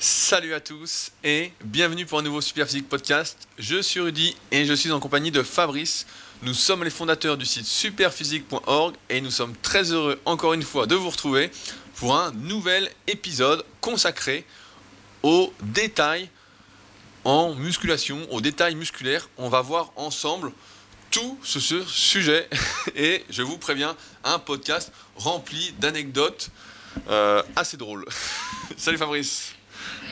Salut à tous et bienvenue pour un nouveau Superphysique Podcast. Je suis Rudy et je suis en compagnie de Fabrice. Nous sommes les fondateurs du site superphysique.org et nous sommes très heureux encore une fois de vous retrouver pour un nouvel épisode consacré aux détails en musculation, aux détails musculaires. On va voir ensemble tout ce, sujet et je vous préviens, un podcast rempli d'anecdotes euh, assez drôles. Salut Fabrice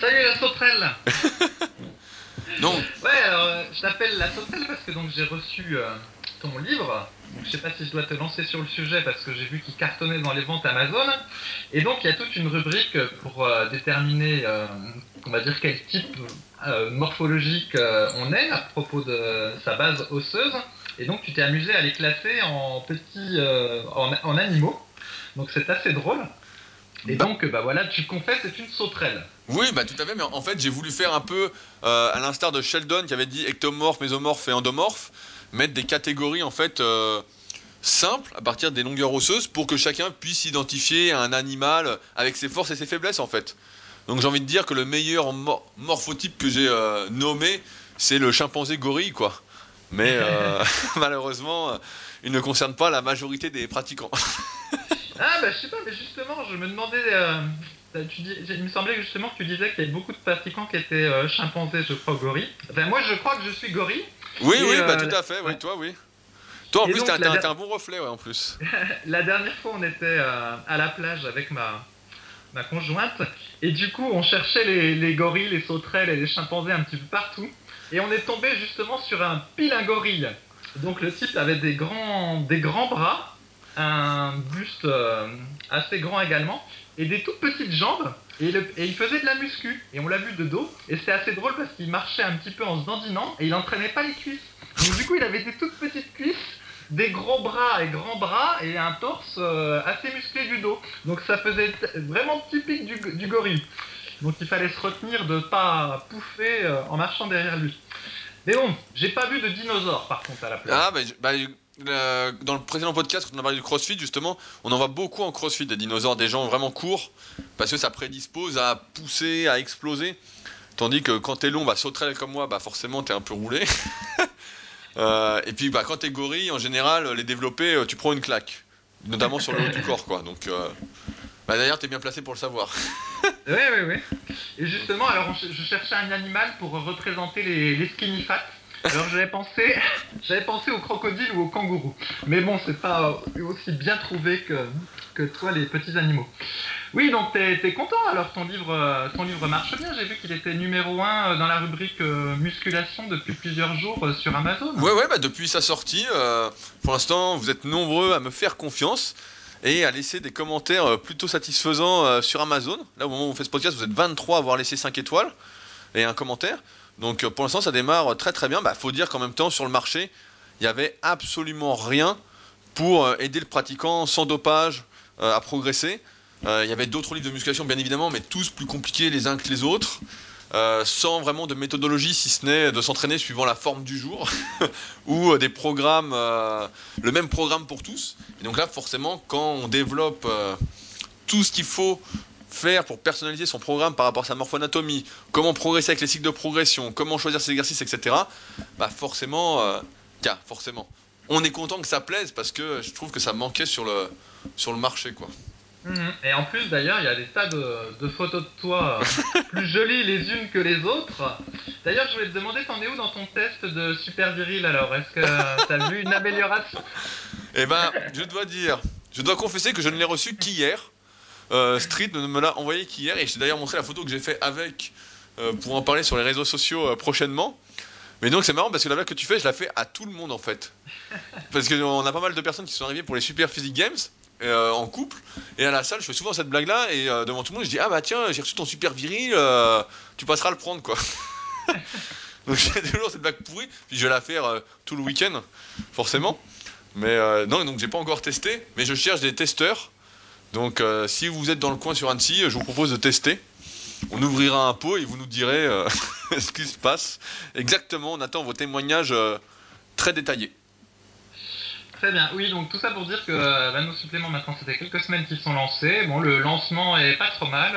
Salut la sauterelle Donc, Ouais, alors euh, je t'appelle la sauterelle parce que donc j'ai reçu euh, ton livre. Donc, je sais pas si je dois te lancer sur le sujet parce que j'ai vu qu'il cartonnait dans les ventes Amazon. Et donc il y a toute une rubrique pour euh, déterminer, euh, on va dire quel type morphologique on est à propos de sa base osseuse. Et donc tu t'es amusé à les classer en petits, en, en animaux. Donc c'est assez drôle. Et Bah- donc bah voilà, tu confesses c'est une sauterelle. oui, bah tout à fait, mais en fait j'ai voulu faire un peu, euh, à l'instar de Sheldon qui avait dit ectomorphe, mésomorphe et endomorphe, mettre des catégories en fait euh, simples à partir des longueurs osseuses pour que chacun puisse identifier un animal avec ses forces et ses faiblesses en fait. Donc j'ai envie de dire que le meilleur mor- morphotype que j'ai euh, nommé, c'est le chimpanzé gorille quoi. Mais malheureusement, il ne concerne pas la majorité des pratiquants. Ah bah je sais pas, mais justement, je me demandais. euh, tu dis, il me semblait justement que tu disais qu'il y avait beaucoup de pratiquants qui étaient euh, chimpanzés, je crois, gorilles. Enfin, moi je crois que je suis gorille. Oui, Et, oui, bah euh, tout à fait, oui, toi, oui. Toi, en Et plus, t'as der- un bon reflet, ouais, en plus. La dernière fois, on était à la plage avec ma, ma conjointe, et du coup, on cherchait les, les gorilles, les sauterelles et les chimpanzés un petit peu partout, et on est tombé justement sur un pilingorille. Donc le type avait des grands, des grands bras, un buste euh, assez grand également, et des toutes petites jambes, et, le- il faisait de la muscu, et on l'a vu de dos, et c'était assez drôle parce qu'il marchait un petit peu en se dandinant, et il entraînait pas les cuisses. Donc du coup, il avait des toutes petites cuisses, des gros bras et grands bras et un torse euh, assez musclé du dos. Donc ça faisait vraiment typique du, gorille. Donc il fallait se retenir de pas pouffer euh, en marchant derrière lui. Mais bon, j'ai pas vu de dinosaures par contre à la plage. Ah, dans le précédent podcast, quand on a parlé du crossfit, justement, on en voit beaucoup en crossfit, des dinosaures, des gens vraiment courts, parce que ça prédispose à pousser, à exploser. Tandis que quand t'es long, bah, sauterelle comme moi, bah, forcément, t'es un peu roulé. Euh, et puis, bah, quand t'es gorille, en général, les développés, euh, tu prends une claque. Notamment sur le haut du corps, quoi. Donc, euh, bah, d'ailleurs, t'es bien placé pour le savoir. Oui, oui, oui. Et justement, alors je cherchais un animal pour représenter les, les skinny. Alors j'avais pensé, j'avais pensé au crocodile ou au kangourou. Mais bon, c'est pas aussi bien trouvé que, que toi, les petits animaux. Oui, donc t'es es content alors ton livre, euh, ton livre marche bien. J'ai vu qu'il était numéro 1 dans la rubrique euh, musculation depuis plusieurs jours euh, sur Amazon. Ouais, ouais, bah depuis sa sortie, euh, pour l'instant, vous êtes nombreux à me faire confiance et à laisser des commentaires euh, plutôt satisfaisants euh, sur Amazon. Là, au moment où on fait ce podcast, vous êtes 23 à avoir laissé 5 étoiles et un commentaire. Donc, euh, pour l'instant, ça démarre très très bien. Bah, faut dire qu'en même temps, sur le marché, il n'y avait absolument rien pour euh, aider le pratiquant sans dopage euh, à progresser. Il y avait d'autres livres de musculation, bien évidemment, mais tous plus compliqués les uns que les autres. sans vraiment de méthodologie, si ce n'est de s'entraîner suivant la forme du jour ou des programmes, le même programme pour tous. Et donc là, forcément, quand on développe tout ce qu'il faut faire pour personnaliser son programme par rapport à sa morphoanatomie, comment progresser avec les cycles de progression, comment choisir ses exercices, etc., bah forcément, euh, tiens, forcément, on est content que ça plaise parce que je trouve que ça manquait sur le, sur le marché, quoi. Mhm. Et en plus, d'ailleurs, il y a des tas de, de photos de toi euh, plus jolies les unes que les autres. D'ailleurs, je voulais te demander, t'en es où dans ton test de super viril alors? Est-ce que t'as vu une amélioration? Eh ben, je dois dire, je dois confesser que je ne l'ai reçu qu'hier. Euh, Street me l'a envoyé qu'hier et je t'ai d'ailleurs montré la photo que j'ai fait avec euh, pour en parler sur les réseaux sociaux euh, prochainement. Mais donc c'est marrant parce que la blague que tu fais, je la fais à tout le monde en fait. Parce qu'on a pas mal de personnes qui sont arrivées pour les Super Physique Games euh, en couple et à la salle, je fais souvent cette blague là et devant tout le monde, je dis ah bah tiens, j'ai reçu ton super viril, tu passeras le prendre quoi. donc j'ai toujours cette blague pourrie, puis je vais la faire tout le week-end forcément. Mais non, donc j'ai pas encore testé, mais je cherche des testeurs. Donc euh, si vous êtes dans le coin sur Annecy, je vous propose de tester. On ouvrira un pot et vous nous direz euh, ce qui se passe. Exactement, on attend vos témoignages euh, très détaillés. Très bien. Oui, donc tout ça pour dire que euh, bah, nos suppléments maintenant, c'était quelques semaines qu'ils sont lancés. Bon, le lancement est pas trop mal.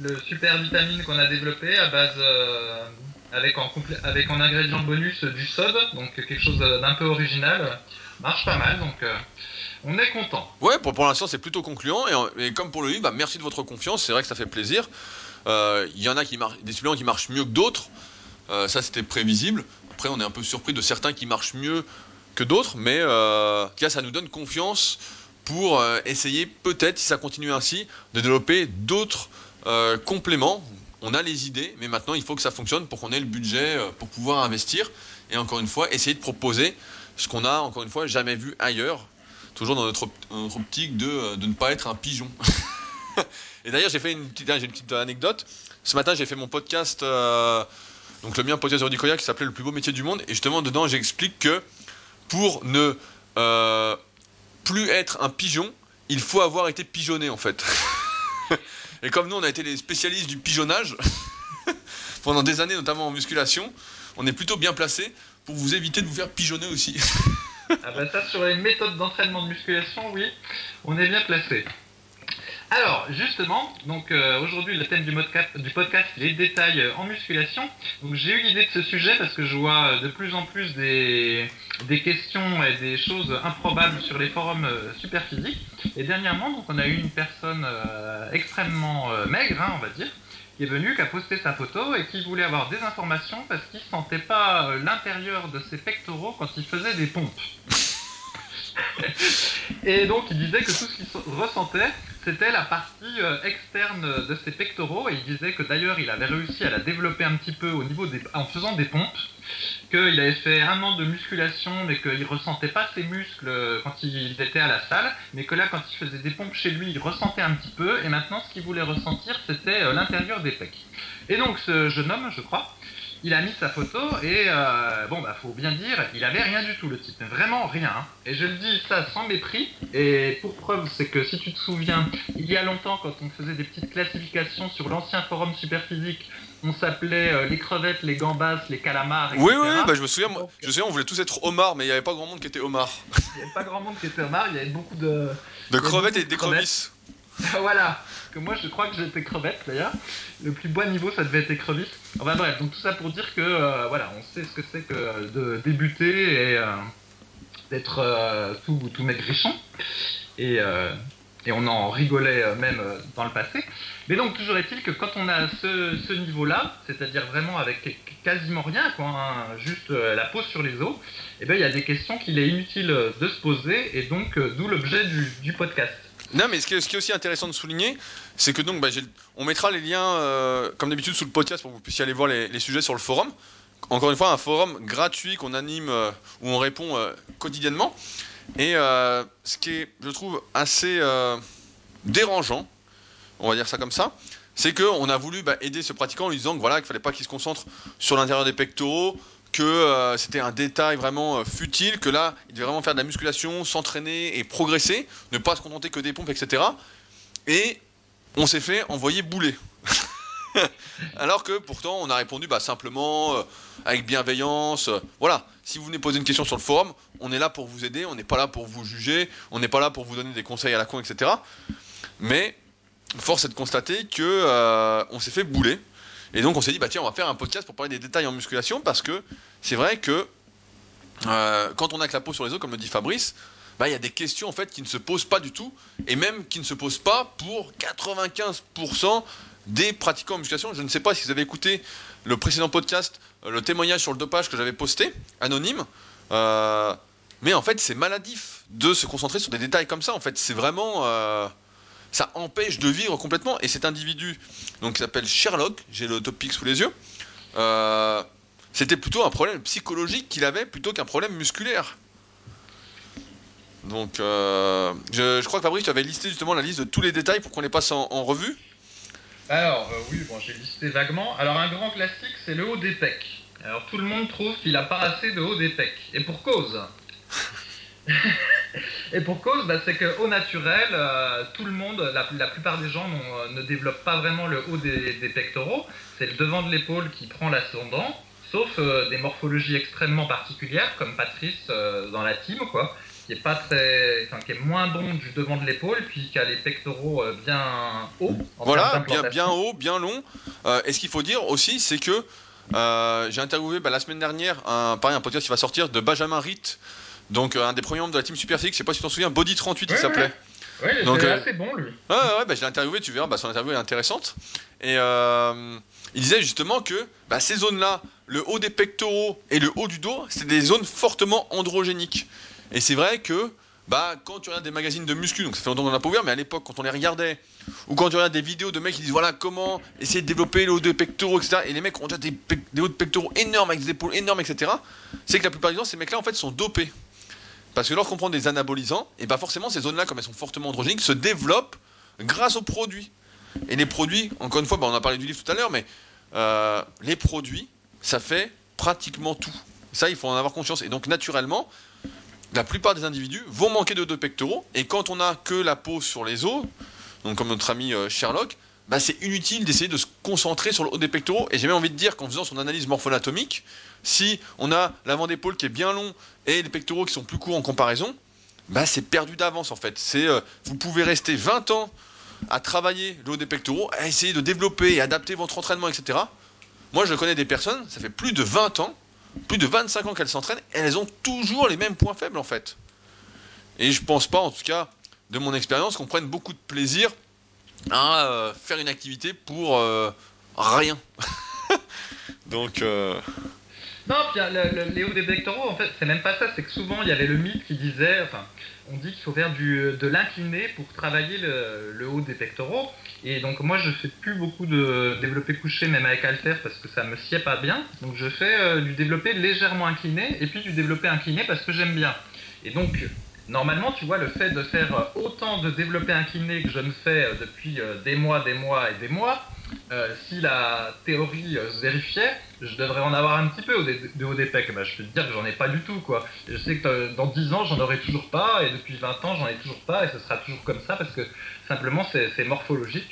le super vitamine qu'on a développé à base euh, avec en avec en ingrédient bonus du sod, donc quelque chose d'un peu original, marche pas mal, donc euh, on est content. Ouais, pour, l'instant, c'est plutôt concluant. Et, comme pour le livre, bah, merci de votre confiance. C'est vrai que ça fait plaisir. Euh, Il y en a qui des suppléments qui marchent mieux que d'autres. Euh, ça, c'était prévisible. Après, on est un peu surpris de certains qui marchent mieux que d'autres. Mais euh, ça nous donne confiance pour euh, essayer, peut-être, si ça continue ainsi, de développer d'autres euh, compléments. On a les idées, mais maintenant, il faut que ça fonctionne pour qu'on ait le budget euh, pour pouvoir investir. Et encore une fois, essayer de proposer ce qu'on a, encore une fois, jamais vu ailleurs toujours dans notre, optique de, euh, de ne pas être un pigeon. Et d'ailleurs, j'ai fait une petite, une petite anecdote. Ce matin, j'ai fait mon podcast, euh, donc le mien, podcast Rudy Koya, qui s'appelait Le plus beau métier du monde. Et justement, dedans, j'explique que pour ne euh, plus être un pigeon, il faut avoir été pigeonné, en fait. Et comme nous, on a été les spécialistes du pigeonnage pendant des années, notamment en musculation, on est plutôt bien placé pour vous éviter de vous faire pigeonner aussi. Ah bah ça sur les méthodes d'entraînement de musculation, oui, on est bien placé. Alors justement, donc euh, aujourd'hui le thème du, podcast, les détails euh, en musculation. Donc j'ai eu l'idée de ce sujet parce que je vois euh, de plus en plus des, questions et des choses improbables sur les forums super physiques. Et dernièrement, donc on a eu une personne extrêmement maigre, hein, on va dire, est venue, qui a posté sa photo et qui voulait avoir des informations parce qu'il sentait pas euh, l'intérieur de ses pectoraux quand il faisait des pompes. Et donc il disait que tout ce qu'il ressentait, c'était la partie euh, externe de ses pectoraux. Et il disait que d'ailleurs il avait réussi à la développer un petit peu au niveau en faisant des pompes. Qu'il avait fait un an de musculation, mais qu'il ressentait pas ses muscles euh, quand il était à la salle, mais que là, quand il faisait des pompes chez lui, il ressentait un petit peu. Et maintenant, ce qu'il voulait ressentir, c'était euh, l'intérieur des pecs. Et donc, ce jeune homme, je crois, il a mis sa photo et euh, bon bah faut bien dire, il avait rien du tout le type, vraiment rien. hein. Et je le dis ça sans mépris. Et pour preuve, c'est que si tu te souviens, il y a longtemps quand on faisait des petites classifications sur l'ancien forum Superphysique, on s'appelait euh, les crevettes, les gambas, les calamars, etc. Oui, oui, oui, bah, je me souviens, moi, je me souviens, on voulait tous être homards, mais il n'y avait pas grand monde qui était homard. Il n'y avait pas grand monde qui était homard, il y avait beaucoup de De crevettes et de d'écrevisses. voilà. Que moi, je crois que j'étais crevette d'ailleurs. Le plus bas niveau, ça devait être écrevisse. Enfin bref, donc tout ça pour dire que euh, voilà, on sait ce que c'est que euh, de débuter et euh, d'être tout, tout maigrichon. Et, et on en rigolait même dans le passé. Mais donc toujours est-il que quand on a ce, niveau-là, c'est-à-dire vraiment avec qu- quasiment rien, quoi, hein, juste la peau sur les os, eh ben il y a des questions qu'il est inutile de se poser et donc d'où l'objet du podcast. Non, mais ce qui, est, aussi intéressant de souligner, c'est que donc, bah, on mettra les liens, euh, comme d'habitude, sous le podcast pour que vous puissiez aller voir les, sujets sur le forum. Encore une fois, un forum gratuit qu'on anime, euh, où on répond euh, quotidiennement. Et ce qui est, je trouve, assez dérangeant, on va dire ça comme ça, c'est qu'on a voulu bah, aider ce pratiquant en lui disant que voilà, qu'il fallait pas qu'il se concentre sur l'intérieur des pectoraux, que euh, c'était un détail vraiment euh, futile, que là, il devait vraiment faire de la musculation, s'entraîner et progresser, ne pas se contenter que des pompes, etc. Et on s'est fait envoyer bouler. Alors que pourtant, on a répondu bah, simplement, euh, avec bienveillance. voilà, si vous venez poser une question sur le forum, on est là pour vous aider, on n'est pas là pour vous juger, on n'est pas là pour vous donner des conseils à la con, etc. Mais force est de constater que on s'est fait bouler. Et donc on s'est dit, bah tiens, on va faire un podcast pour parler des détails en musculation, parce que c'est vrai que euh, quand on a que la peau sur les os, comme le dit Fabrice, bah, il y a des questions en fait qui ne se posent pas du tout, et même qui ne se posent pas pour 95% des pratiquants en musculation. Je ne sais pas si vous avez écouté le précédent podcast, euh, le témoignage sur le dopage que j'avais posté, anonyme. euh, mais en fait, c'est maladif de se concentrer sur des détails comme ça. En fait, c'est vraiment. Ça empêche de vivre complètement. Et cet individu, donc, qui s'appelle Sherlock, j'ai le topic sous les yeux, euh, c'était plutôt un problème psychologique qu'il avait plutôt qu'un problème musculaire. Donc, euh, je, crois que Fabrice, tu avais listé justement la liste de tous les détails pour qu'on les passe en, en revue. Alors, euh, oui, bon, j'ai listé vaguement. Alors, un grand classique, c'est le haut des pecs. Alors, tout le monde trouve qu'il a pas assez de haut des pecs. Et pour cause. Et pour cause, bah, c'est qu'au naturel, euh, tout le monde, la, la plupart des gens euh, ne développent pas vraiment le haut des, des pectoraux. C'est le devant de l'épaule qui prend l'ascendant, sauf euh, des morphologies extrêmement particulières, comme Patrice euh, dans la team, quoi, qui est pas très, enfin, qui est moins bon du devant de l'épaule, puis qui a les pectoraux bien hauts. Voilà, bien, bien haut, bien long. Et ce qu'il faut dire aussi, c'est que j'ai interviewé bah, la semaine dernière un, pareil, un podcast qui va sortir de Benjamin Ritt, donc euh, un des premiers membres de la team Superphysique, je sais pas si tu t'en souviens, Body 38 il Ouais, s'appelait. Ouais, il Donc, euh, assez bon lui. Ouais, ouais, ouais, bah, je l'ai interviewé, tu verras, bah, son interview est intéressante. Et euh, il disait justement que bah, ces zones-là, le haut des pectoraux et le haut du dos, c'est des zones fortement androgéniques. Et c'est vrai que bah, quand tu regardes des magazines de muscu, donc ça fait longtemps qu'on en a pas ouvert, mais à l'époque, quand on les regardait, ou quand tu regardes des vidéos de mecs qui disent voilà comment essayer de développer le haut des pectoraux, etc., et les mecs ont déjà des, des hauts de pectoraux énormes avec des épaules énormes, etc., c'est que la plupart du temps, ces mecs-là, en fait, sont dopés. Parce que lorsqu'on prend des anabolisants, et bah forcément, ces zones-là, comme elles sont fortement androgéniques, se développent grâce aux produits. Et les produits, encore une fois, bah, on a parlé du livre tout à l'heure, mais euh, les produits, ça fait pratiquement tout. Ça, il faut en avoir conscience. Et donc, naturellement, la plupart des individus vont manquer de deux pectoraux. Et quand on n'a que la peau sur les os, comme notre ami euh, Sherlock, bah, c'est inutile d'essayer de se concentrer sur le haut des pectoraux. Et j'ai même envie de dire qu'en faisant son analyse morpho-anatomique, si on a l'avant d'épaule qui est bien long et les pectoraux qui sont plus courts en comparaison, bah, c'est perdu d'avance en fait. C'est, euh, vous pouvez rester 20 ans à travailler le haut des pectoraux, à essayer de développer et adapter votre entraînement, etc. Moi, je connais des personnes, ça fait plus de 20 ans, plus de 25 ans qu'elles s'entraînent, et elles ont toujours les mêmes points faibles en fait. Et je pense pas, en tout cas, de mon expérience, qu'on prenne beaucoup de plaisir à euh, faire une activité pour euh, rien. Donc, euh, Non, puis le, le, les hauts des pectoraux, en fait, c'est même pas ça. C'est que souvent, il y avait le mythe qui disait, enfin, on dit qu'il faut faire du, de l'incliné pour travailler le, haut des pectoraux. Et donc, moi, je fais plus beaucoup de développé couché, même avec halter, parce que ça me sied pas bien. Donc, je fais euh, du développé légèrement incliné, et puis du développé incliné parce que j'aime bien. Et donc, normalement, tu vois, le fait de faire autant de développé incliné que je ne fais euh, depuis euh, des mois, des mois et des mois, euh, si la théorie euh, se vérifiait, je devrais en avoir un petit peu au de haut des pecs. Bah, je peux te dire que j'en ai pas du tout, quoi. Je sais que euh, dans 10 ans, j'en aurai toujours pas, et depuis 20 ans, j'en ai toujours pas, et ce sera toujours comme ça, parce que simplement, c'est morphologique.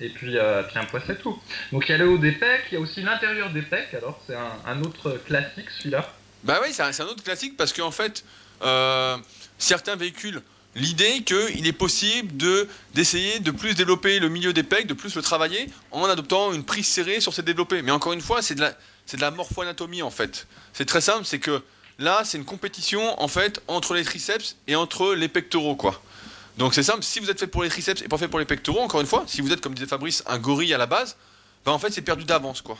Et puis, euh, puis un poids, c'est tout. Donc il y a le haut des pecs, il y a aussi l'intérieur des pecs, alors c'est un, autre classique, celui-là. bah oui, c'est un, autre classique parce qu'en fait, euh, certains véhiculent l'idée qu'il est possible de d'essayer de plus développer le milieu des pecs, de plus le travailler en adoptant une prise serrée sur ces développés. Mais encore une fois, c'est de la c'est la morpho-anatomie en fait. C'est très simple, c'est que là, c'est une compétition en fait entre les triceps et entre les pectoraux quoi. Donc c'est simple, si vous êtes fait pour les triceps et pas fait pour les pectoraux, encore une fois, si vous êtes comme disait Fabrice un gorille à la base, bah en fait c'est perdu d'avance quoi.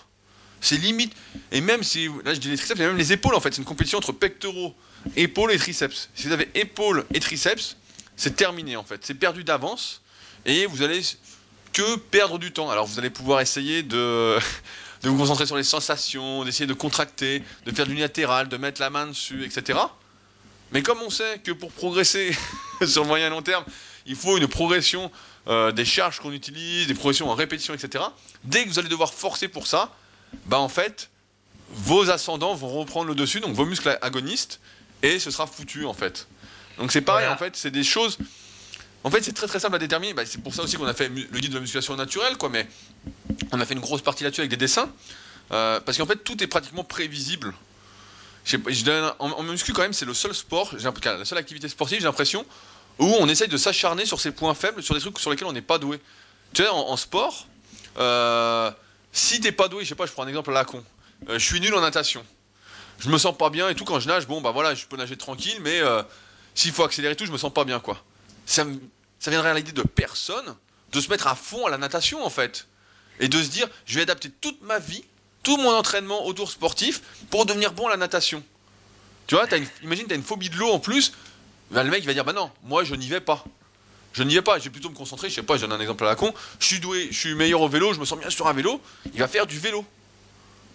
C'est limite et même si là je dis les triceps, mais même les épaules en fait, c'est une compétition entre pectoraux, épaules et triceps. Si vous avez épaules et triceps, c'est terminé en fait, c'est perdu d'avance et vous allez que perdre du temps. Alors vous allez pouvoir essayer de de vous concentrer sur les sensations, d'essayer de contracter, de faire du unilatéral, de mettre la main dessus, etc. Mais comme on sait que pour progresser sur le moyen et long terme, il faut une progression euh, des charges qu'on utilise, des progressions en répétition, etc. Dès que vous allez devoir forcer pour ça, bah en fait, vos ascendants vont reprendre le dessus, donc vos muscles agonistes, et ce sera foutu en fait. Donc c'est pareil, Voilà. en fait, c'est des choses. En fait, c'est très très simple à déterminer. Bah, c'est pour ça aussi qu'on a fait le guide de la musculation naturelle, quoi. Mais on a fait une grosse partie là-dessus avec des dessins, Euh, parce qu'en fait, tout est pratiquement prévisible. Je donne- en, en muscu quand même, c'est le seul sport, la seule activité sportive, j'ai l'impression, où on essaye de s'acharner sur ses points faibles, sur des trucs sur lesquels on n'est pas doué. Tu sais, en, en sport, euh, si t'es pas doué, je sais pas, je prends un exemple à la con. Euh, je suis nul en natation. Je me sens pas bien et tout quand je nage. Bon, bah voilà, je peux nager tranquille, mais euh, s'il faut accélérer tout, je me sens pas bien, quoi. Ça, ça viendrait à l'idée de personne de se mettre à fond à la natation, en fait. Et de se dire, je vais adapter toute ma vie, tout mon entraînement autour sportif pour devenir bon à la natation. Tu vois, as imagine, tu as une phobie de l'eau en plus. Bah, le mec, il va dire, bah non, moi, je n'y vais pas. Je n'y vais pas, je vais plutôt me concentrer, je sais pas, je donne un exemple à la con. Je suis doué, je suis meilleur au vélo, je me sens bien sur un vélo. Il va faire du vélo.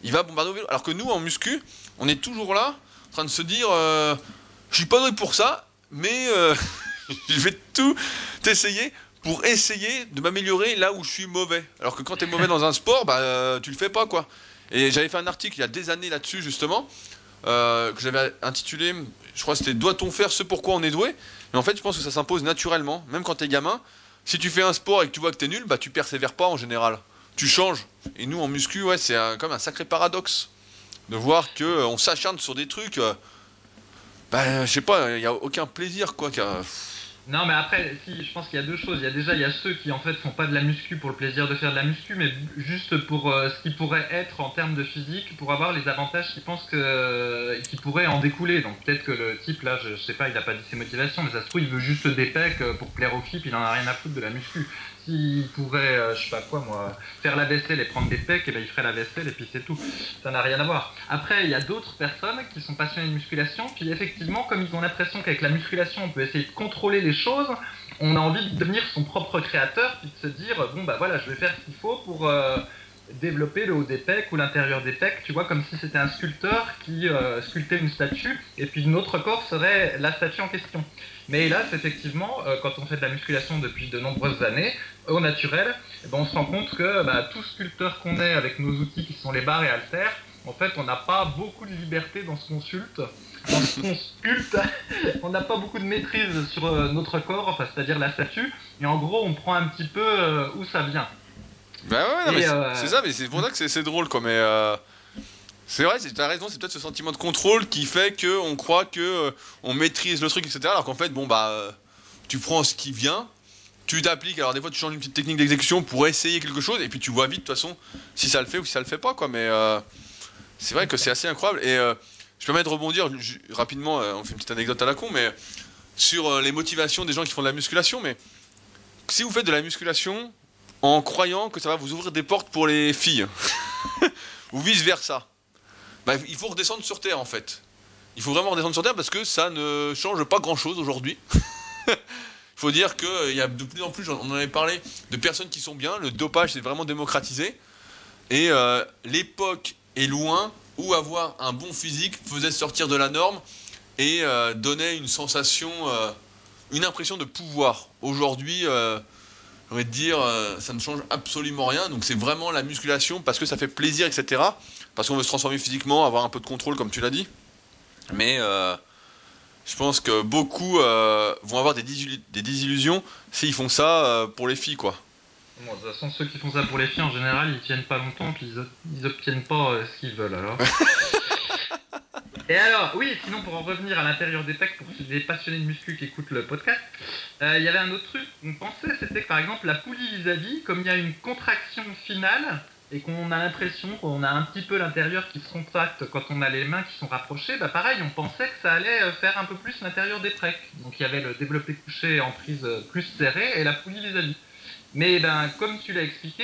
Il va bombarder au vélo. Alors que nous, en muscu, on est toujours là, en train de se dire, euh, je suis pas doué pour ça, mais euh, je vais tout essayer pour essayer de m'améliorer là où je suis mauvais. Alors que quand tu es mauvais dans un sport, bah, euh, tu le fais pas, quoi. Et j'avais fait un article il y a des années là-dessus, justement, euh, que j'avais intitulé, je crois que c'était Doit-on faire ce pourquoi on est doué? Mais en fait, je pense que ça s'impose naturellement, même quand t'es gamin. Si tu fais un sport et que tu vois que t'es nul, bah tu persévères pas en général. Tu changes. Et nous, en muscu, ouais, c'est comme un sacré paradoxe de voir que euh, on s'acharne sur des trucs. euh, Bah, je sais pas, il y a aucun plaisir, quoi. Non, mais après, si, je pense qu'il y a deux choses. Il y a déjà, il y a ceux qui en fait font pas de la muscu pour le plaisir de faire de la muscu, mais juste pour euh, ce qui pourrait être en termes de physique, pour avoir les avantages que, qui pourraient en découler. Donc peut-être que le type là, je, je sais pas, il a pas dit ses motivations, mais ça se trouve il veut juste des pecs euh, pour plaire aux filles, il en a rien à foutre de la muscu. S'il pourrait, euh, je sais pas quoi moi, faire la vaisselle et prendre des pecs, et ben il ferait la vaisselle et puis c'est tout. Ça n'a rien à voir. Après, il y a d'autres personnes qui sont passionnées de musculation, puis effectivement, comme ils ont l'impression qu'avec la musculation, on peut essayer de contrôler les choses, on a envie de devenir son propre créateur, puis de se dire, bon bah voilà, je vais faire ce qu'il faut pour euh, développer le haut des pecs ou l'intérieur des pecs, tu vois, comme si c'était un sculpteur qui euh, sculptait une statue, et puis notre corps serait la statue en question. Mais hélas, effectivement, euh, quand on fait de la musculation depuis de nombreuses années, au naturel, eh ben, on se rend compte que bah, tout sculpteur qu'on est avec nos outils qui sont les barres et haltères, en fait, on n'a pas beaucoup de liberté dans ce qu'on sculpte. Dans ce qu'on sculpte, on n'a pas beaucoup de maîtrise sur euh, notre corps, enfin, c'est-à-dire la statue. Et en gros, on prend un petit peu euh, où ça vient. Bah ouais, c'est- euh, ça, mais c'est pour ça que c'est- c'est drôle, quoi. Mais euh, c'est vrai, c'est- t'as raison, c'est peut-être ce sentiment de contrôle qui fait que on croit que euh, on maîtrise le truc, etc. Alors qu'en fait, bon bah, euh, tu prends ce qui vient, tu t'appliques. Alors des fois, tu changes une petite technique d'exécution pour essayer quelque chose, et puis tu vois vite de toute façon si ça le fait ou si ça le fait pas, quoi. Mais euh, c'est vrai que c'est assez incroyable. Et je me permets de rebondir rapidement. on fait une petite anecdote à la con, mais sur les motivations des gens qui font de la musculation, mais si vous faites de la musculation en croyant que ça va vous ouvrir des portes pour les filles. ou vice versa. Bah, il faut redescendre sur Terre en fait. Il faut vraiment redescendre sur Terre parce que ça ne change pas grand chose aujourd'hui. Il faut dire qu'il y a de plus en plus, on en avait parlé, de personnes qui sont bien. Le dopage s'est vraiment démocratisé. Et euh, l'époque est loin où avoir un bon physique faisait sortir de la norme et euh, donnait une sensation, euh, une impression de pouvoir. Aujourd'hui, euh, de dire, euh, ça ne change absolument rien. Donc c'est vraiment la musculation parce que ça fait plaisir, etc. Parce qu'on veut se transformer physiquement, avoir un peu de contrôle, comme tu l'as dit. Mais euh, je pense que beaucoup euh, vont avoir des, des désillusions s'ils font ça euh, pour les filles, quoi. Bon, de toute façon, ceux qui font ça pour les filles, en général, ils tiennent pas longtemps, puis ils, ils obtiennent pas ce qu'ils veulent, alors. Et alors, oui, sinon, pour en revenir à l'intérieur des pecs, pour les passionnés de muscu qui écoutent le podcast, euh, il y avait un autre truc qu'on pensait, c'était que, par exemple, la poulie vis-à-vis, comme il y a une contraction finale, et qu'on a l'impression qu'on a un petit peu l'intérieur qui se contracte quand on a les mains qui sont rapprochées, bah pareil, on pensait que ça allait euh, faire un peu plus l'intérieur des pecs. Donc il y avait le développé couché en prise euh, plus serrée et la poulie vis-à-vis. Mais ben, comme tu l'as expliqué,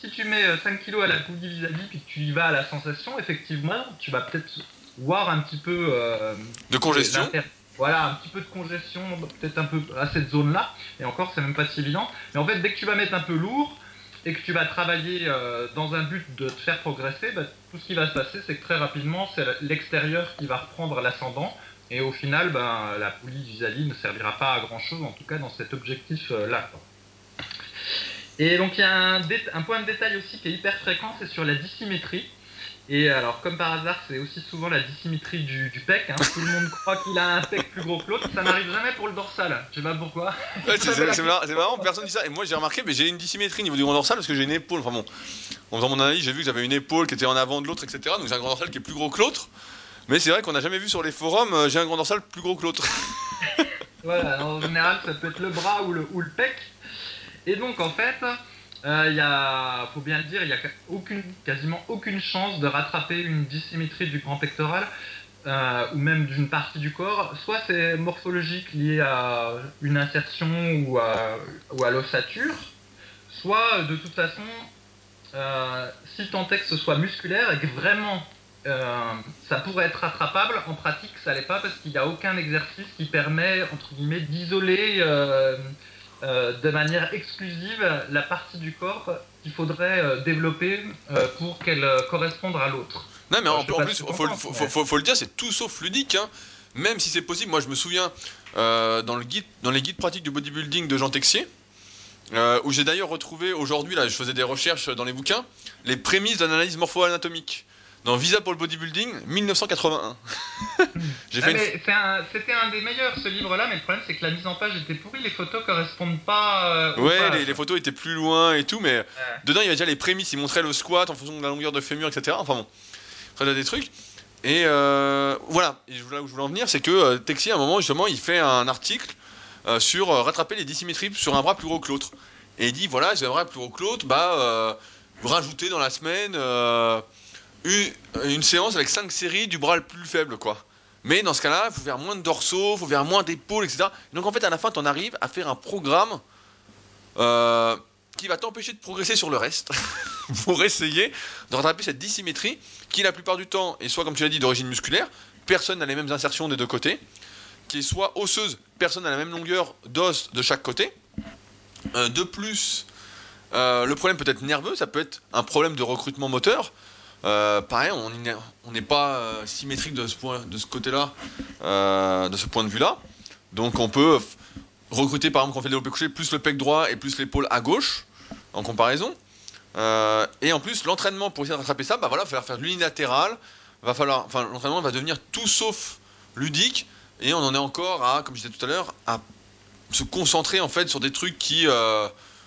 si tu mets euh, 5 kg à la poulie vis-à-vis puis que tu y vas à la sensation, effectivement, tu vas peut-être voir un petit peu. euh, De congestion. Voilà, un petit peu de congestion, peut-être un peu à cette zone-là. Et encore, c'est même pas si évident. Mais en fait, dès que tu vas mettre un peu lourd et que tu vas travailler euh, dans un but de te faire progresser, bah, tout ce qui va se passer, c'est que très rapidement, c'est l'extérieur qui va reprendre l'ascendant. Et au final, ben, la poulie vis-à-vis ne servira pas à grand chose, en tout cas dans cet objectif-là. Et donc il y a un point de détail aussi qui est hyper fréquent, c'est sur la dissymétrie. Et alors, comme par hasard, c'est aussi souvent la dissymétrie du, du pec. hein. Tout le monde croit qu'il a un pec plus gros que l'autre. Ça n'arrive jamais pour le dorsal. Je sais pas pourquoi. Ouais, c'est- marrant, marrant, personne dit ça. Et moi j'ai remarqué, mais j'ai une dissymétrie au niveau du grand dorsal parce que j'ai une épaule. Enfin bon, en faisant mon analyse, j'ai vu que j'avais une épaule qui était en avant de l'autre, etc. Donc j'ai un grand dorsal qui est plus gros que l'autre. Mais c'est vrai qu'on n'a jamais vu sur les forums, euh, j'ai un grand dorsal plus gros que l'autre. Voilà, en général, ça peut être le bras ou le, ou le pec. Et donc, en fait, il a, faut bien le dire, il y a aucune, quasiment aucune chance de rattraper une dissymétrie du grand pectoral euh, ou même d'une partie du corps. Soit c'est morphologique lié à une insertion ou à, ou à l'ossature, soit de toute façon, euh, si tant est que ce soit musculaire et que vraiment euh, ça pourrait être rattrapable, en pratique ça l'est pas parce qu'il n'y a aucun exercice qui permet entre guillemets d'isoler euh, euh, de manière exclusive la partie du corps qu'il faudrait euh, développer euh, pour qu'elle euh, corresponde à l'autre. Non, mais en, plus, tu faut, le dire, c'est tout sauf ludique. hein. Même si c'est possible, moi je me souviens euh, dans, le guide, dans les guides pratiques du bodybuilding de Jean Texier, euh, où j'ai d'ailleurs retrouvé aujourd'hui, là je faisais des recherches dans les bouquins, les prémices d'une analyse morpho-anatomique. Dans Visa pour le bodybuilding, 1981. j'ai Ah, une... un- C'était un, des meilleurs ce livre-là, mais le problème c'est que la mise en page était pourrie, les photos correspondent pas euh, Ouais, les, les photos étaient plus loin et tout, mais dedans il y avait déjà les prémices, il montrait le squat en fonction de la longueur de fémur, etc. Enfin bon, y a des trucs. Et euh, voilà, et voulais, où je voulais en venir, c'est que euh, Texi, à un moment, justement, il fait un article euh, sur rattraper les dissymétries sur un bras plus gros que l'autre. Et il dit, voilà, j'ai un bras plus gros que l'autre, bah, rajouter dans la semaine une, séance avec 5 séries du bras le plus faible, quoi. Mais dans ce cas-là, il faut faire moins de dorsaux, il faut faire moins d'épaules, etc. Donc en fait, à la fin, tu en arrives à faire un programme euh, qui va t'empêcher de progresser sur le reste pour essayer de rattraper cette dissymétrie qui, la plupart du temps, est soit, comme tu l'as dit, d'origine musculaire, personne n'a les mêmes insertions des deux côtés, qui est soit osseuse, personne n'a la même longueur d'os de chaque côté. Euh, de plus, euh, le problème peut être nerveux, ça peut être un problème de recrutement moteur. Euh, pareil, on n'est- pas euh, symétrique de ce, point, de ce côté-là, euh, de ce point de vue-là. Donc on peut recruter, par exemple, quand on fait le développé couché, plus le pec droit et plus l'épaule à gauche, en comparaison. Et en plus, l'entraînement pour essayer de rattraper ça, bah voilà, il va falloir faire de l'unilatéral, va falloir, enfin, l'entraînement va devenir tout sauf ludique, et on en est encore à, comme je disais tout à l'heure, à se concentrer en fait sur des trucs qui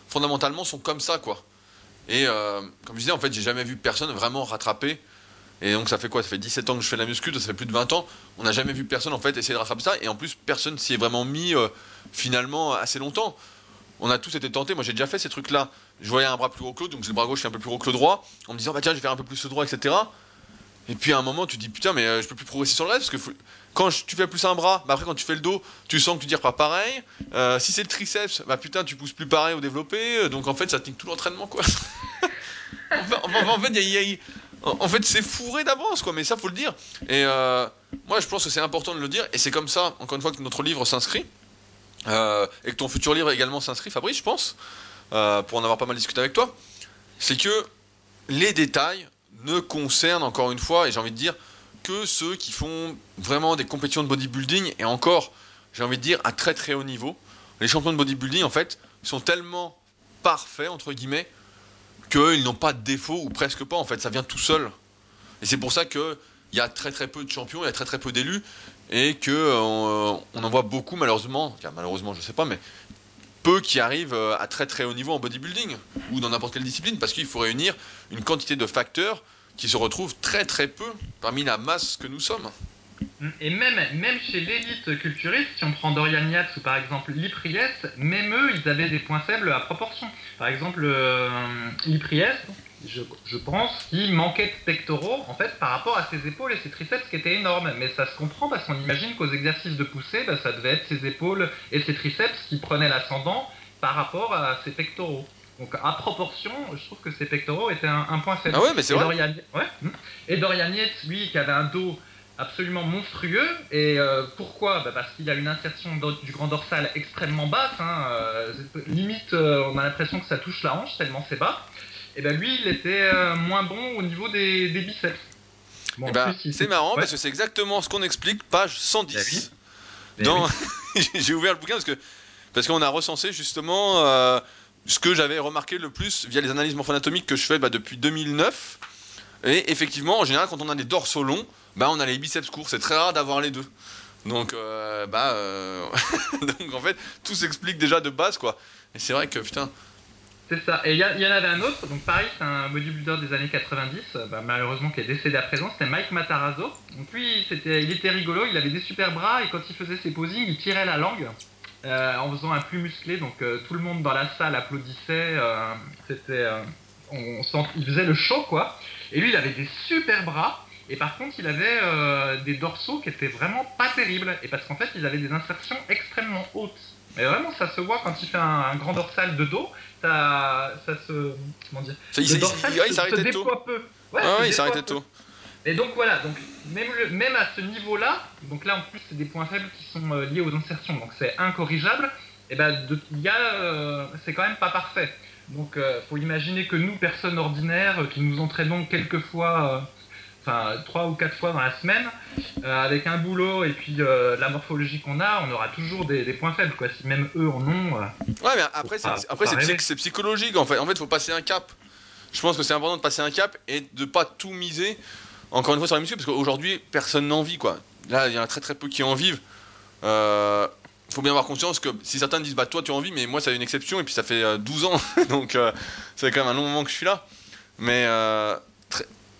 fondamentalement sont comme ça, quoi. Et euh, comme je disais, en fait, j'ai jamais vu personne vraiment rattraper. Et donc ça fait quoi? Ça fait 17 ans que je fais la muscu, ça fait plus de 20 ans. On n'a jamais vu personne en fait essayer de rattraper ça. Et en plus, personne s'y est vraiment mis euh, finalement assez longtemps. On a tous été tentés. Moi, j'ai déjà fait ces trucs-là. Je voyais un bras plus gros que l'autre, donc c'est le bras gauche qui est un peu plus gros que le droit, en me disant bah tiens, je vais faire un peu plus le droit, etc. Et puis à un moment, tu te dis putain, mais euh, je peux plus progresser sur le reste parce que quand tu fais plus un bras, bah après quand tu fais le dos, tu sens que tu tires pas pareil. Euh, si c'est le triceps, bah putain, tu pousses plus pareil au développé. Euh, Donc en fait, ça te tout l'entraînement quoi. en fait, c'est fourré d'avance quoi, mais ça faut le dire. Et euh, moi, je pense que c'est important de le dire. Et c'est comme ça, encore une fois, que notre livre s'inscrit. Et que ton futur livre également s'inscrit, Fabrice, je pense, pour en avoir pas mal discuté avec toi. C'est que les détails ne concernent encore une fois, et j'ai envie de dire, que ceux qui font vraiment des compétitions de bodybuilding, et encore, j'ai envie de dire, à très très haut niveau. Les champions de bodybuilding, en fait, sont tellement parfaits, entre guillemets, qu'ils n'ont pas de défaut, ou presque pas, en fait, ça vient tout seul. Et c'est pour ça que il y a très très peu de champions, il y a très très peu d'élus, et que euh, on, en voit beaucoup malheureusement, enfin, malheureusement je sais pas, mais peu qui arrivent euh, à très très haut niveau en bodybuilding ou dans n'importe quelle discipline, parce qu'il faut réunir une quantité de facteurs qui se retrouvent très très peu parmi la masse que nous sommes. Et même, même chez l'élite culturiste, si on prend Dorian Yates ou par exemple Lipriès, même eux, ils avaient des points faibles à proportion. Par exemple, euh, Lipriès, je, je pense qu'il manquait de pectoraux en fait par rapport à ses épaules et ses triceps qui étaient énormes. Mais ça se comprend parce qu'on imagine qu'aux exercices de poussée, bah, ça devait être ses épaules et ses triceps qui prenaient l'ascendant par rapport à ses pectoraux. Donc à proportion, je trouve que ses pectoraux étaient un, un point faible. Ah ouais, mais c'est vrai. Dorian, ouais. hmm. Et Dorian Yates, lui, qui avait un dos absolument monstrueux. Et euh, pourquoi? Bah Parce qu'il y a une insertion du grand dorsal extrêmement basse. hein, euh, limite, euh, on a l'impression que ça touche la hanche tellement c'est bas. Et ben lui, il était moins bon au niveau des, des biceps. Bon, Eh il- c'est marrant ouais. parce que c'est exactement ce qu'on explique, page 110. Eh oui. Eh Dans... oui. J'ai ouvert le bouquin parce que parce qu'on a recensé justement ce que j'avais remarqué le plus via les analyses morpho-anatomiques que je fais bah, depuis 2009. Et effectivement, en général, quand on a des dorsaux longs, bah, on a les biceps courts. C'est très rare d'avoir les deux. Donc, euh, bah, euh, donc en fait, tout s'explique déjà de base, quoi. Et c'est vrai que putain, C'est ça. Et il y, en avait un autre, donc pareil, c'est un bodybuilder des années 90, euh, bah, malheureusement qui est décédé à présent, c'était Mike Matarazzo. Donc lui, il était rigolo, il avait des super bras et quand il faisait ses posings, il tirait la langue euh, en faisant un plus musclé. Donc euh, tout le monde dans la salle applaudissait. euh, c'était, on sent, il faisait le show quoi. Et lui, il avait des super bras. Et par contre, il avait des dorsaux qui étaient vraiment pas terribles. Et parce qu'en fait, il avait des insertions extrêmement hautes. Mais vraiment, ça se voit quand il fait un, un grand dorsal de dos. Ça, ça se. Comment dire ça, il, Le il- dorsal il- ouais, il se, se s'arrêtait tôt. déploie peu. Ouais, se ouais, il déploie s'arrêtait tôt. Et donc voilà, donc même, le- même à ce niveau-là, donc là en plus c'est des points faibles qui sont euh, liés aux insertions, donc c'est incorrigeable. Et ben de- il y a, euh, c'est quand même pas parfait. Donc euh, faut imaginer que nous personnes ordinaires euh, qui nous entraînons quelques fois, enfin trois ou quatre fois dans la semaine, avec un boulot et puis la morphologie qu'on a, on aura toujours des, des points faibles quoi. Si même eux en ont. Ouais, mais après, c'est, Faut pas- après faut c'est, pas psy- rêver. c'est psychologique en fait. En fait, faut passer un cap. Je pense que c'est important de passer un cap et de pas tout miser. Encore une fois sur la muscu, parce qu'aujourd'hui, personne n'en vit quoi. Là, il y en a très très peu qui en vivent. Euh, faut bien avoir conscience que si certains disent bah toi tu en vis, mais moi c'est une exception et puis ça fait euh, 12 ans, donc euh, c'est quand même un long moment que je suis là. Mais euh,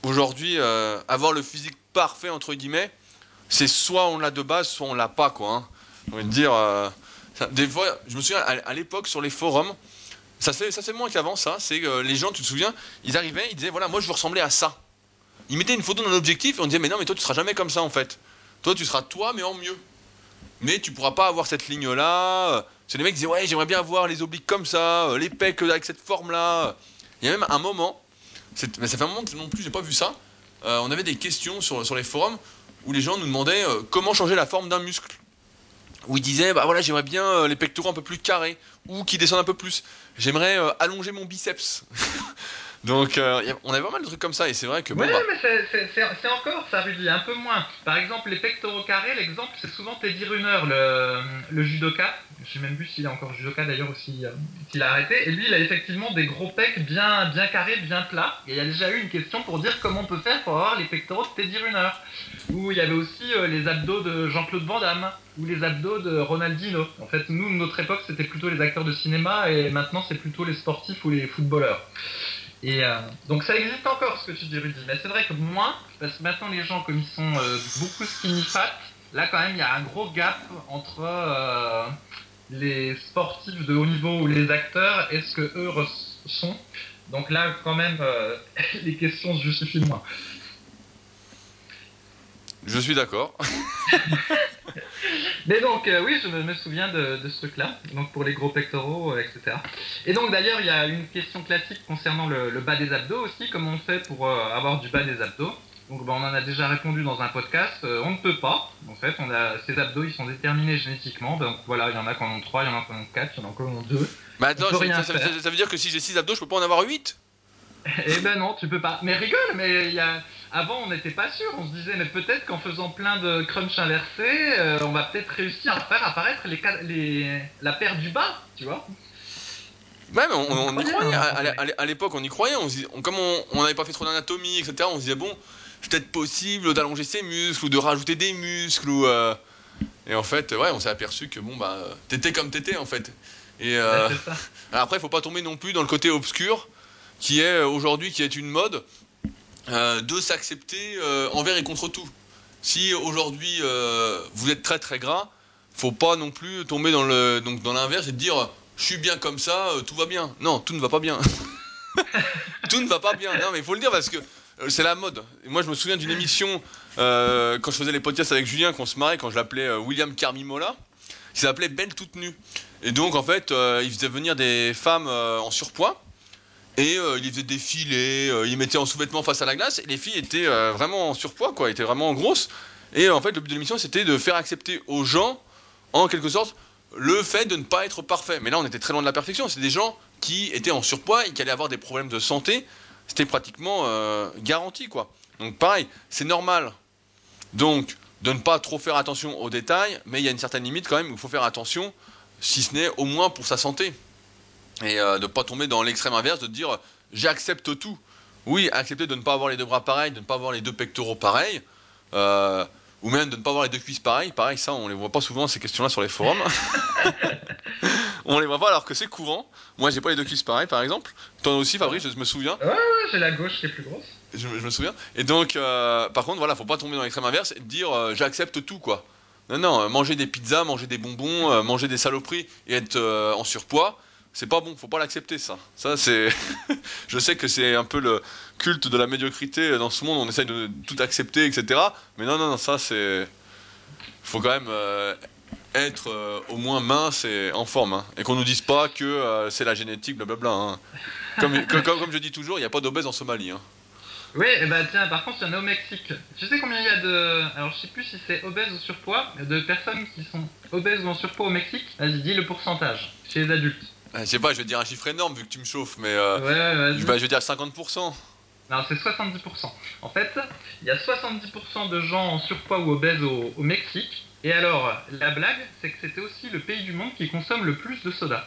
aujourd'hui, euh, avoir le physique parfait, entre guillemets, c'est soit on l'a de base, soit on l'a pas, quoi. Hein. On va dire, euh, ça- des fois, je me souviens, à, l'époque, sur les forums, ça c'est ça moins qu'avant, ça, c'est les gens, tu te souviens, ils arrivaient, ils disaient, voilà, moi je veux ressembler à ça. Ils mettaient une photo d'un objectif et on disait, mais non, mais toi tu seras jamais comme ça, en fait. Toi, tu seras toi, mais en mieux. Mais tu pourras pas avoir cette ligne-là. C'est les mecs qui disaient, ouais, j'aimerais bien avoir les obliques comme ça, euh, les pecs avec cette forme-là. Il y a même un moment, mais ça fait un moment que non plus, j'ai pas vu ça. Euh, on avait des questions sur, les forums où les gens nous demandaient euh, comment changer la forme d'un muscle. Où ils disaient, bah voilà, j'aimerais bien euh, les pectoraux un peu plus carrés ou qui descendent un peu plus. J'aimerais euh, allonger mon biceps. Donc, euh, on avait pas mal de trucs comme ça et c'est vrai que bon, Ouais, bah, mais c'est- encore ça, Rudy, un peu moins. Par exemple, les pectoraux carrés, l'exemple, c'est souvent Teddy Runner, le, le judoka. Je sais même plus s'il est encore judoka d'ailleurs ou si, euh, s'il a arrêté. Et lui, il a effectivement des gros pecs bien, bien carrés, bien plats. Et il y a déjà eu une question pour dire comment on peut faire pour avoir les pectoraux de Teddy Runner. Ou il y avait aussi euh, les abdos de Jean-Claude Van Damme. Ou les abdos de Ronaldinho. En fait, nous, notre époque, c'était plutôt les acteurs de cinéma. Et maintenant, c'est plutôt les sportifs ou les footballeurs. Et euh, donc ça existe encore ce que tu dis Rudy, mais c'est vrai que moins, parce que maintenant les gens comme ils sont euh, beaucoup skinny fat, là quand même il y a un gros gap entre euh, les sportifs de haut niveau ou les acteurs et ce que eux sont. Donc là quand même les questions se justifient moins. je suis d'accord. Mais donc euh, oui, je me, me souviens de, de ce truc-là, donc pour les gros pectoraux, euh, etc. Et donc d'ailleurs, il y a une question classique concernant le, le bas des abdos aussi, comment on fait pour euh, avoir du bas des abdos. Donc ben, on en a déjà répondu dans un podcast, euh, on ne peut pas. En fait, on a ces abdos, ils sont déterminés génétiquement. Donc voilà, il y en a qui en ont 3, il y en a qui en ont 4, il y en a qui en ont 2. Mais attends, ça, ça- ça- ça veut dire que si j'ai 6 abdos, je peux pas en avoir 8 Eh ben non, tu peux pas. Mais rigole, mais il y a... avant on n'était pas sûr. On se disait, mais peut-être qu'en faisant plein de crunch inversés, euh, on va peut-être réussir à faire apparaître les, ca- les... la paire du bas, tu vois. Ouais, mais on, on y croyait, À, on à- croyait. à- à l'époque, on y croyait. On se disait- on- comme on n'avait pas fait trop d'anatomie, etc., on se disait, bon, c'est peut-être possible d'allonger ses muscles ou de rajouter des muscles. Ou, euh, Et en fait, ouais, on s'est aperçu que, bon, bah, t'étais comme t'étais, en fait. Et euh, Ouais, après, il faut pas tomber non plus dans le côté obscur, qui est aujourd'hui, qui est une mode, euh, de s'accepter euh, envers et contre tout. Si aujourd'hui euh, vous êtes très très gras, faut pas non plus tomber dans le donc dans l'inverse et dire je suis bien comme ça, tout va bien. Non, tout ne va pas bien. tout ne va pas bien. Non, mais il faut le dire parce que c'est la mode. Moi, je me souviens d'une émission quand je faisais les podcasts avec Julien, qu'on se marrait quand je l'appelais William Carmimola, qui s'appelait Belle toute nue. Et donc, en fait, il faisait venir des femmes en surpoids. Et euh, il les faisait défiler, euh, il mettait en sous-vêtements face à la glace, et les filles étaient euh, vraiment en surpoids, quoi, étaient vraiment grosses. Et en fait, le but de l'émission, c'était de faire accepter aux gens, en quelque sorte, le fait de ne pas être parfait. Mais là, on était très loin de la perfection. C'est des gens qui étaient en surpoids et qui allaient avoir des problèmes de santé. C'était pratiquement euh, garanti, quoi. Donc, pareil, c'est normal. Donc, de ne pas trop faire attention aux détails, mais il y a une certaine limite quand même il faut faire attention, si ce n'est au moins pour sa santé. Et euh, de ne pas tomber dans l'extrême inverse, de dire j'accepte tout. Oui, accepter de ne pas avoir les deux bras pareils, de ne pas avoir les deux pectoraux pareils, euh, ou même de ne pas avoir les deux cuisses pareilles. Pareil, ça, on les voit pas souvent ces questions-là sur les forums. on les voit pas alors que c'est courant. Moi, j'ai pas les deux cuisses pareilles, par exemple. Toi aussi, Fabrice, je me souviens. Ouais, j'ai la gauche qui est plus grosse. Je, me- je me souviens. Et donc, euh, par contre, voilà, faut pas tomber dans l'extrême inverse et dire euh, j'accepte tout, quoi. Non, non, manger des pizzas, manger des bonbons, euh, manger des saloperies et être en surpoids, c'est pas bon, faut pas l'accepter, ça. Ça, c'est. je sais que c'est un peu le culte de la médiocrité dans ce monde, on essaye de tout accepter, etc. Mais non, non, non, ça, c'est. Faut quand même euh, être euh, au moins mince et en forme. hein. Et qu'on nous dise pas que euh, c'est la génétique, blablabla. hein. Comme, comme, je dis toujours, il n'y a pas d'obèse en Somalie. hein. Oui, et bah tiens, par contre, il y en a au Mexique. Tu sais combien il y a de. Alors, je sais plus si c'est obèse ou surpoids, de personnes qui sont obèses ou en surpoiis au Mexique Vas-y, dis le pourcentage chez les adultes. Euh, Je sais pas, je vais dire un chiffre énorme vu que tu me chauffes, mais euh, Ouais, ouais, vas-y. je, bah, je vais dire 50%. Non, c'est 70%. En fait, il y a 70% de gens en surpoids ou obèses au, au Mexique. Et alors, la blague, c'est que c'était aussi le pays du monde qui consomme le plus de soda.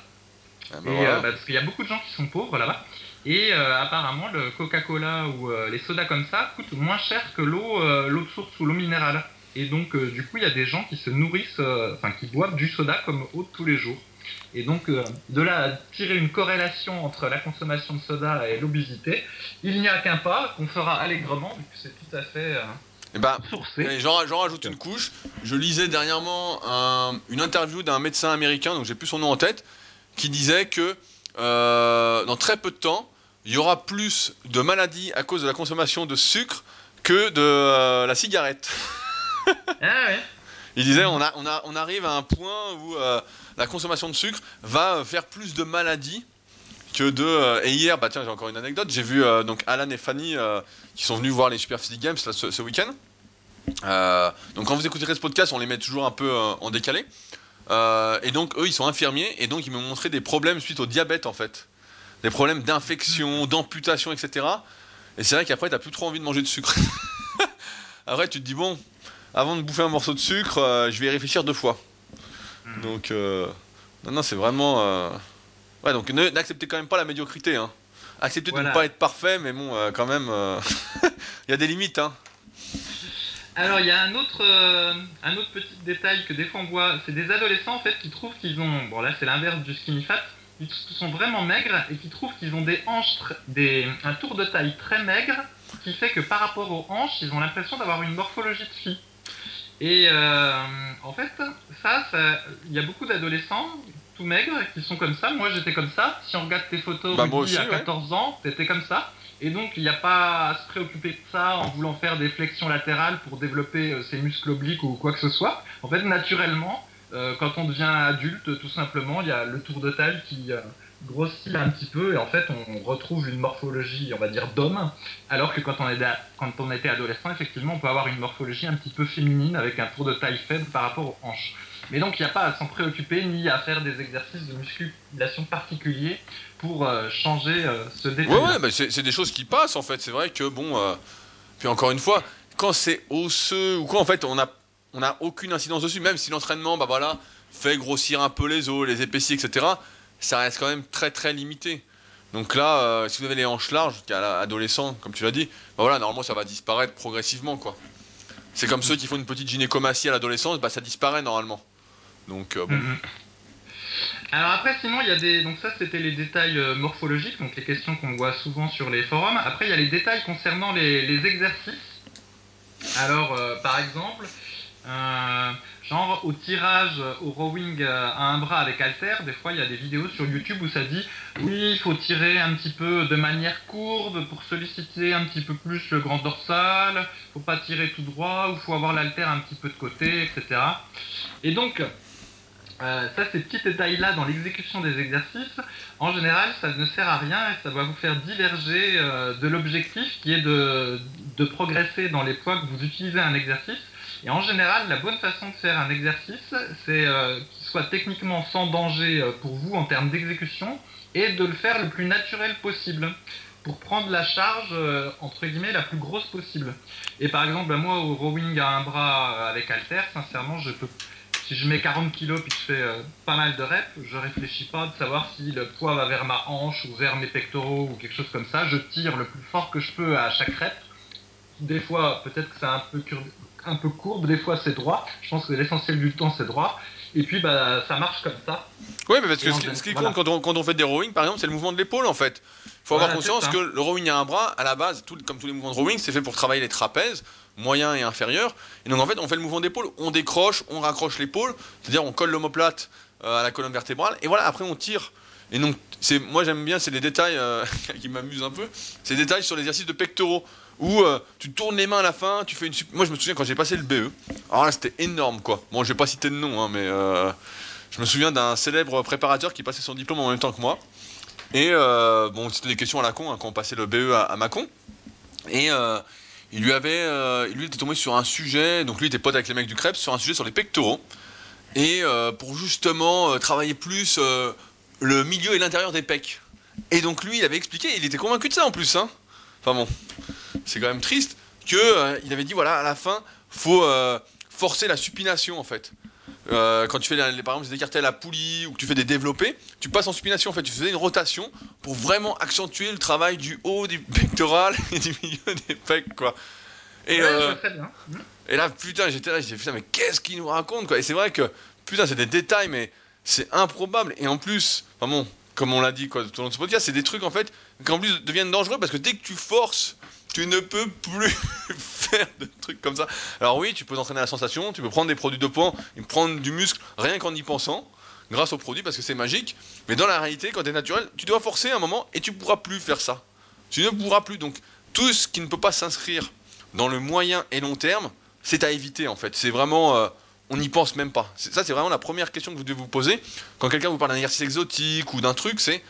Ah, bah, Et, voilà. euh, bah, parce qu'il y a beaucoup de gens qui sont pauvres là-bas. Et euh, apparemment, le Coca-Cola ou les sodas comme ça coûtent moins cher que l'eau l'eau de source ou l'eau minérale. Et donc, du coup, il y a des gens qui se nourrissent, enfin, qui boivent du soda comme eau de tous les jours. Et donc, euh, de là à tirer une corrélation entre la consommation de soda et l'obésité, il n'y a qu'un pas qu'on fera allègrement, vu que c'est tout à fait euh, Et sourcé. Et J'en j'en rajoute une couche. Je lisais dernièrement un- une interview d'un médecin américain, donc j'ai plus son nom en tête, qui disait que euh, dans très peu de temps, il y aura plus de maladies à cause de la consommation de sucre que de euh, la cigarette. Ah ouais. Il disait on, a, on, a, on arrive à un point où euh, la consommation de sucre va euh, faire plus de maladies que de. euh, et hier, bah tiens, j'ai encore une anecdote. J'ai vu euh, donc Alan et Fanny euh, qui sont venus voir les Super Physique Games là, ce, ce week-end. Euh, donc quand vous écouterez ce podcast, on les met toujours un peu en décalé. Et donc eux, ils sont infirmiers et donc ils m'ont montré des problèmes suite au diabète en fait, des problèmes d'infection, d'amputation, etc. Et c'est vrai qu'après, t'as plus trop envie de manger de sucre. Après, tu te dis bon, avant de bouffer un morceau de sucre, je vais y réfléchir deux fois. Hmm. Donc, euh, non, non, c'est vraiment. euh, Ouais, donc n'acceptez quand même pas la médiocrité. Hein. Acceptez de ne pas être parfait, mais bon, euh, quand même, il y a des limites. Hein. Alors, il y a un autre, un autre petit détail que des fois on voit, c'est des adolescents en fait qui trouvent qu'ils ont, bon là c'est l'inverse du skinny fat, ils sont vraiment maigres et qui trouvent qu'ils ont des hanches, des, un tour de taille très maigre, qui fait que par rapport aux hanches, ils ont l'impression d'avoir une morphologie de fille. Et euh, en fait, ça, ça- il y a beaucoup d'adolescents tout maigres qui sont comme ça. Moi j'étais comme ça. Si on regarde tes photos, Bah, Rudy, à aussi, ouais. 14 ans, t'étais comme ça. Et donc, il n'y a pas à se préoccuper de ça en voulant faire des flexions latérales pour développer euh, ses muscles obliques ou quoi que ce soit. En fait, naturellement, euh, quand on devient adulte, tout simplement, il y a le tour de taille qui euh, grossit un petit peu et en fait, on retrouve une morphologie, on va dire, d'homme. Alors que quand on, était adolescent, effectivement, on peut avoir une morphologie un petit peu féminine avec un tour de taille faible par rapport aux hanches. Mais donc, il n'y a pas à s'en préoccuper ni à faire des exercices de musculation particuliers pour euh, changer euh, ce détail. Ouais, ouais, c'est des choses qui passent en fait. C'est vrai que bon. euh, Puis encore une fois, quand c'est osseux ou quoi, en fait, on a, on a aucune incidence dessus. Même si l'entraînement, bah voilà, fait grossir un peu les os, les épaissit, etc. Ça reste quand même très très limité. Donc là, euh, si vous avez les hanches larges, qu'à l'adolescent, comme tu l'as dit, bah voilà, normalement ça va disparaître progressivement quoi. C'est comme ceux qui font une petite gynécomastie à l'adolescence, bah ça disparaît normalement. Donc euh, bon. Mhm. Alors après, sinon, il y a des. Donc, ça, c'était les détails euh, morphologiques, donc les questions qu'on voit souvent sur les forums. Après, il y a les détails concernant les, exercices. Alors, par exemple, genre au tirage, au rowing euh, à un bras avec halter, des fois, il y a des vidéos sur YouTube où ça dit oui, il faut tirer un petit peu de manière courbe pour solliciter un petit peu plus le grand dorsal, faut pas tirer tout droit, ou faut avoir l'halter un petit peu de côté, etc. Et donc, euh, ça, ces petits détails-là dans l'exécution des exercices, en général, ça ne sert à rien et ça va vous faire diverger euh, de l'objectif qui est de, progresser dans les poids que vous utilisez un exercice. Et en général, la bonne façon de faire un exercice, c'est euh, qu'il soit techniquement sans danger pour vous en termes d'exécution et de le faire le plus naturel possible pour prendre la charge, entre guillemets, la plus grosse possible. Et par exemple, bah, moi, au rowing à un bras avec halter, sincèrement, je peux si je mets 40 kilos puis que je fais euh, pas mal de reps, je réfléchis pas de savoir si le poids va vers ma hanche ou vers mes pectoraux ou quelque chose comme ça. Je tire le plus fort que je peux à chaque rep. Des fois, peut-être que c'est un peu, cur- un peu courbe, des fois c'est droit. Je pense que l'essentiel du temps c'est droit. Et puis bah ça marche comme ça. Ouais, mais parce que ce qui, voilà. compte quand on, quand on fait des rowing, par exemple, c'est le mouvement de l'épaule en fait. Il faut avoir conscience que le rowing à un bras, à la base, tout- comme tous les mouvements de rowing, c'est fait pour travailler les trapèzes, moyens et inférieurs. Et donc en fait, on fait le mouvement d'épaule, on décroche, on raccroche l'épaule, c'est-à-dire on colle l'omoplate euh, à la colonne vertébrale, et voilà, après on tire. Et donc, c'est, moi j'aime bien, c'est des détails euh, qui m'amusent un peu, c'est des détails sur l'exercice de pectoraux, où euh, tu tournes les mains à la fin, tu fais une... Moi je me souviens quand j'ai passé le BE, alors là c'était énorme quoi. Bon, je vais pas citer de nom, hein, mais... je me souviens d'un célèbre préparateur qui passait son diplôme en même temps que moi. Et bon, c'était des questions à la con hein, quand on passait le BE à, à Mâcon. Et il lui avait, euh, était tombé sur un sujet, donc lui était pote avec les mecs du Krebs, sur un sujet sur les pectoraux. Et euh, pour justement euh, travailler plus le milieu et l'intérieur des pecs. Et donc lui, il avait expliqué, il était convaincu de ça en plus. Hein. Enfin bon, c'est quand même triste que il avait dit voilà à la fin, faut forcer la supination en fait. Euh, quand tu fais les- par exemple des écartés à la poulie ou que tu fais des développés, tu passes en supination en fait, tu faisais une rotation pour vraiment accentuer le travail du haut du pectoral et du milieu des pecs quoi. Et, Ouais, euh, très bien. Et là putain j'étais là, j'ai putain mais qu'est-ce qu'il nous raconte quoi Et c'est vrai que putain c'est des détails mais c'est improbable. Et en plus, enfin bon, comme on l'a dit quoi, tout au long de ce podcast, c'est des trucs en fait qui en plus deviennent dangereux parce que dès que tu forces, tu ne peux plus faire de trucs comme ça. Alors oui, tu peux entraîner la sensation, tu peux prendre des produits dopants, et prendre du muscle rien qu'en y pensant, grâce aux produits parce que c'est magique. Mais dans la réalité, quand tu es naturel, tu dois forcer un moment et tu pourras plus faire ça. Tu ne pourras plus. Donc tout ce qui ne peut pas s'inscrire dans le moyen et long terme, c'est à éviter en fait. C'est vraiment, euh, on n'y pense même pas. Ça, c'est vraiment la première question que vous devez vous poser quand quelqu'un vous parle d'un exercice exotique ou d'un truc, c'est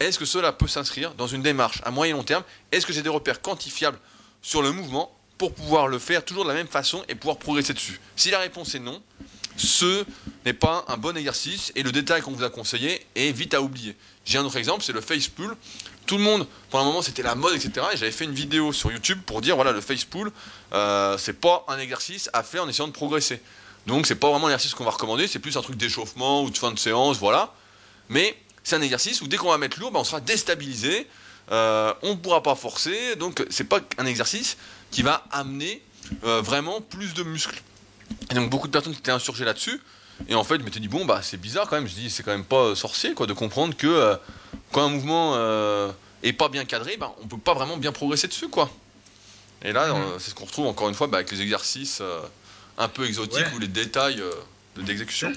est-ce que cela peut s'inscrire dans une démarche à moyen et long terme? Est-ce que j'ai des repères quantifiables sur le mouvement pour pouvoir le faire toujours de la même façon et pouvoir progresser dessus? Si la réponse est non, ce n'est pas un bon exercice et le détail qu'on vous a conseillé est vite à oublier. J'ai un autre exemple, c'est le face pull. Tout le monde, pendant un moment, c'était la mode, etc. Et j'avais fait une vidéo sur YouTube pour dire voilà, le face pull, euh, c'est pas un exercice à faire en essayant de progresser. Donc, c'est pas vraiment l'exercice qu'on va recommander, c'est plus un truc d'échauffement ou de fin de séance, voilà. Mais c'est un exercice où dès qu'on va mettre lourd, ben, on sera déstabilisé, euh, on ne pourra pas forcer, donc c'est pas un exercice qui va amener euh, vraiment plus de muscles. Et donc beaucoup de personnes étaient insurgées là-dessus. Et en fait, je m'étais dit, bon, bah c'est bizarre quand même. Je dis, c'est quand même pas sorcier quoi, de comprendre que euh, quand un mouvement est pas bien cadré, bah, on peut pas vraiment bien progresser dessus. quoi. Et là, euh, c'est ce qu'on retrouve encore une fois bah, avec les exercices un peu exotiques Ouais. ou les détails euh, de- d'exécution.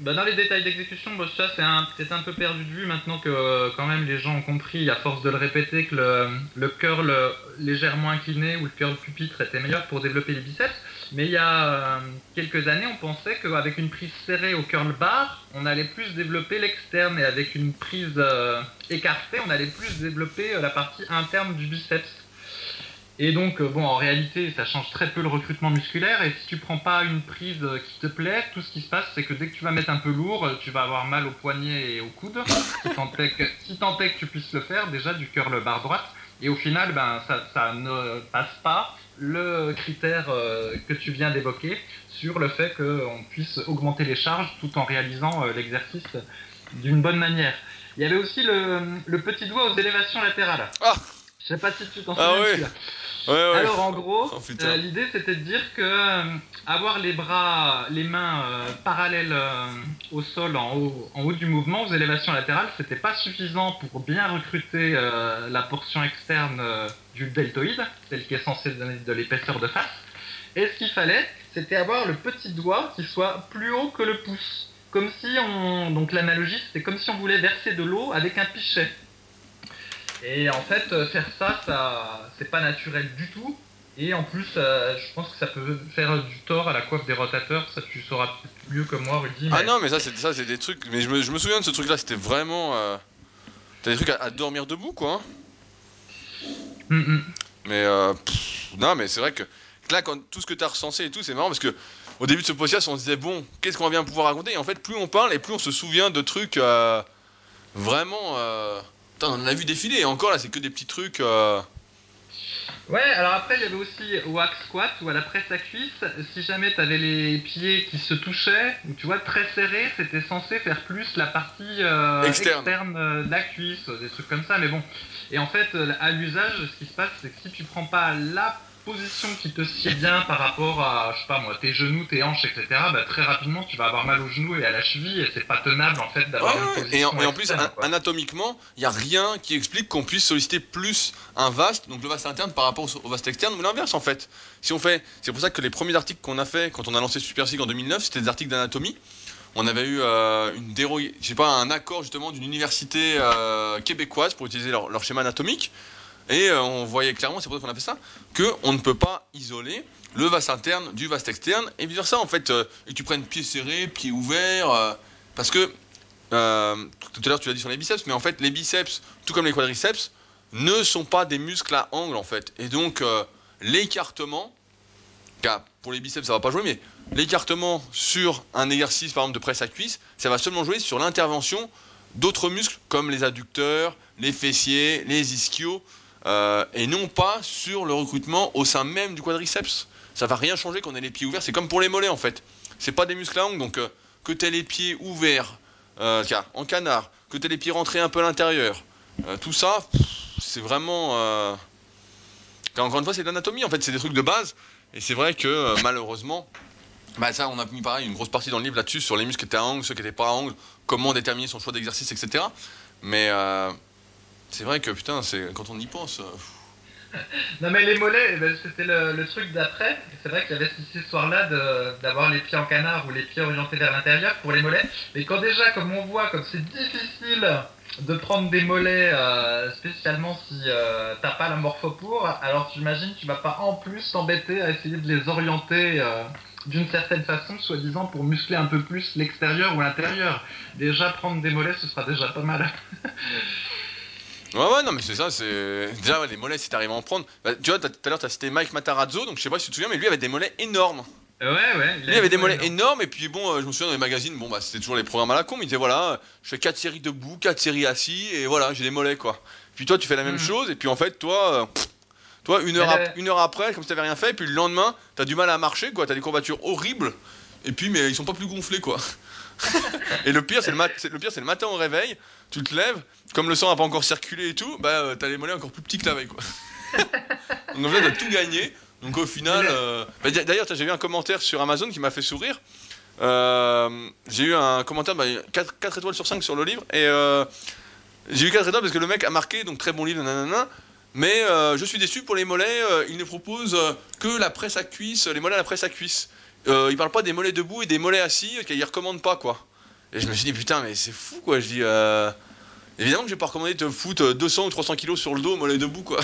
Bah, dans les détails d'exécution, bah, ça c'est un- peut-être un peu perdu de vue maintenant que euh, quand même les gens ont compris à force de le répéter que le, le curl euh, légèrement incliné ou le curl pupitre était meilleur pour développer les biceps. Mais il y a euh, quelques années, on pensait qu'avec une prise serrée au curl bar, on allait plus développer l'externe et avec une prise euh, écartée, on allait plus développer euh, la partie interne du biceps. Et donc, euh, bon, en réalité, ça change très peu le recrutement musculaire. Et si tu prends pas une prise euh, qui te plaît, tout ce qui se passe, c'est que dès que tu vas mettre un peu lourd, euh, tu vas avoir mal au poignet et au coude. si tant est que, si tant est que tu puisses le faire, déjà du curl barre droite. Et au final, ben, ça, ça ne passe pas le critère euh, que tu viens d'évoquer sur le fait qu'on puisse augmenter les charges tout en réalisant euh, l'exercice d'une bonne manière. Il y avait aussi le, le petit doigt aux élévations latérales. Ah Je sais pas si tu t'en Ah souviens de ouais. Ouais. Alors en gros, Oh, euh, l'idée c'était de dire que euh, avoir les bras, les mains euh, parallèles au sol en haut, en haut du mouvement aux élévations latérales, c'était pas suffisant pour bien recruter la portion externe du deltoïde, celle qui est censée donner de l'épaisseur de face. Et ce qu'il fallait, c'était avoir le petit doigt qui soit plus haut que le pouce. Comme si on. Donc l'analogie, c'était comme si on voulait verser de l'eau avec un pichet. Et en fait, euh, faire ça, ça c'est pas naturel du tout. Et en plus, euh, je pense que ça peut faire du tort à la coiffe des rotateurs. Ça, tu sauras peut-être mieux que moi, Rudy. Ah non, mais ça, c'est ça, c'est des trucs. Mais je me, je me souviens de ce truc-là, c'était vraiment. euh, T'as des trucs à, à dormir debout, quoi. hein. Hum, hum. Mais euh, pff, non, mais c'est vrai que là, quand tout ce que t'as recensé et tout, c'est marrant parce que au début de ce podcast, on se disait bon, qu'est-ce qu'on va bien pouvoir raconter? Et en fait, plus on parle et plus on se souvient de trucs vraiment. Putain, on en a vu défiler. Et encore là, c'est que des petits trucs. euh, Ouais, alors après, il y avait aussi au hack squat ou à la presse à cuisse. Si jamais tu avais les pieds qui se touchaient, ou tu vois, très serrés, c'était censé faire plus la partie euh, Externe. euh, de la cuisse, des trucs comme ça. Mais bon. Et en fait, à l'usage, ce qui se passe, c'est que si tu prends pas la position qui te sied bien par rapport à, je sais pas moi, tes genoux, tes hanches, etc., bah, très rapidement, tu vas avoir mal aux genoux et à la cheville, et c'est pas tenable en fait Ouais, d'avoir une ouais. position Et en, et en plus, an- anatomiquement, il n'y a rien qui explique qu'on puisse solliciter plus un vaste, donc le vaste interne par rapport au, vaste externe, ou l'inverse en fait. Si on fait, c'est pour ça que les premiers articles qu'on a fait quand on a lancé Super Sig en 2009, c'était des articles d'anatomie. On avait eu euh, une pas, un accord justement d'une université euh, québécoise pour utiliser leur, leur schéma anatomique. Et euh, on voyait clairement, c'est pour ça qu'on a fait ça, qu'on ne peut pas isoler le vaste interne du vaste externe et vice versa en fait. euh, et que tu prennes pied serré, pied ouvert, euh, parce que euh, tout à l'heure tu l'as dit sur les biceps, mais en fait les biceps, tout comme les quadriceps, ne sont pas des muscles à angle en fait. Et donc l'écartement, car pour les biceps ça va pas jouer, mais l'écartement sur un exercice par exemple de presse à cuisse, ça va seulement jouer sur l'intervention d'autres muscles comme les adducteurs, les fessiers, les ischios, euh, et non pas sur le recrutement au sein même du quadriceps. Ça va rien changer qu'on ait les pieds ouverts, c'est comme pour les mollets en fait. C'est pas des muscles à ongles, donc euh, que tu aies les pieds ouverts, euh, en canard, que tu aies les pieds rentrés un peu à l'intérieur, euh, tout ça, c'est vraiment. euh, Encore une fois, c'est de l'anatomie en fait, c'est des trucs de base, et c'est vrai que malheureusement, Bah ça, on a mis pareil une grosse partie dans le livre là-dessus, sur les muscles qui étaient à angle, ceux qui n'étaient pas à angle, comment déterminer son choix d'exercice, etc. Mais c'est vrai que putain, c'est quand on y pense. euh, Non mais les mollets, ben, c'était le, truc d'après. C'est vrai qu'il y avait cette histoire-là d'avoir les pieds en canard ou les pieds orientés vers l'intérieur pour les mollets. Mais quand déjà, comme on voit, comme c'est difficile de prendre des mollets, euh, spécialement si euh, t'as pas la morpho pour, alors j'imagine tu vas pas en plus t'embêter à essayer de les orienter d'une certaine façon, soi-disant pour muscler un peu plus l'extérieur ou l'intérieur. Déjà prendre des mollets, ce sera déjà pas mal. Ouais, ouais, non, mais c'est ça, c'est. Déjà, ouais, les mollets, si t'arrives à en prendre. Bah, tu vois, tout à l'heure, t'as cité Mike Matarazzo, donc je sais pas si tu te souviens, mais lui avait des mollets énormes. Ouais, ouais. Lui, avait des mollets énormes, et puis bon, euh, je me souviens dans les magazines, bon, bah, c'était toujours les programmes à la con, mais il disait voilà, je fais 4 séries debout, 4 séries assis, et voilà, j'ai des mollets, quoi. Puis toi, tu fais la même Mhm. chose, et puis en fait, toi, euh, pff, toi une, heure ap- une heure après, comme si t'avais rien fait, et puis le lendemain, t'as du mal à marcher, quoi, t'as des courbatures horribles, et puis, mais ils sont pas plus gonflés, quoi. Et le pire, c'est le, mat- le pire, c'est le matin au réveil, tu te lèves, comme le sang a pas encore circulé et tout, bah, euh, t'as les mollets encore plus petits que la veille, quoi. Donc en fait, t'as tout gagné. Donc au final, euh, bah, d'ailleurs, j'ai vu un commentaire sur Amazon qui m'a fait sourire. Euh, j'ai eu un commentaire, bah, 4, étoiles sur 5 sur le livre, et euh, j'ai eu 4 étoiles parce que le mec a marqué, donc très bon livre, nanana, mais je suis déçu pour les mollets, il ne propose que la presse à cuisse, les mollets à la presse à cuisse. Euh, il parle pas des mollets debout et des mollets assis, euh, qu'il recommande pas, quoi. Et je me suis dit, putain, mais c'est fou, quoi. Je dis, euh, évidemment que je vais pas recommander de te foutre euh, 200 ou 300 kilos sur le dos, mollets debout, quoi.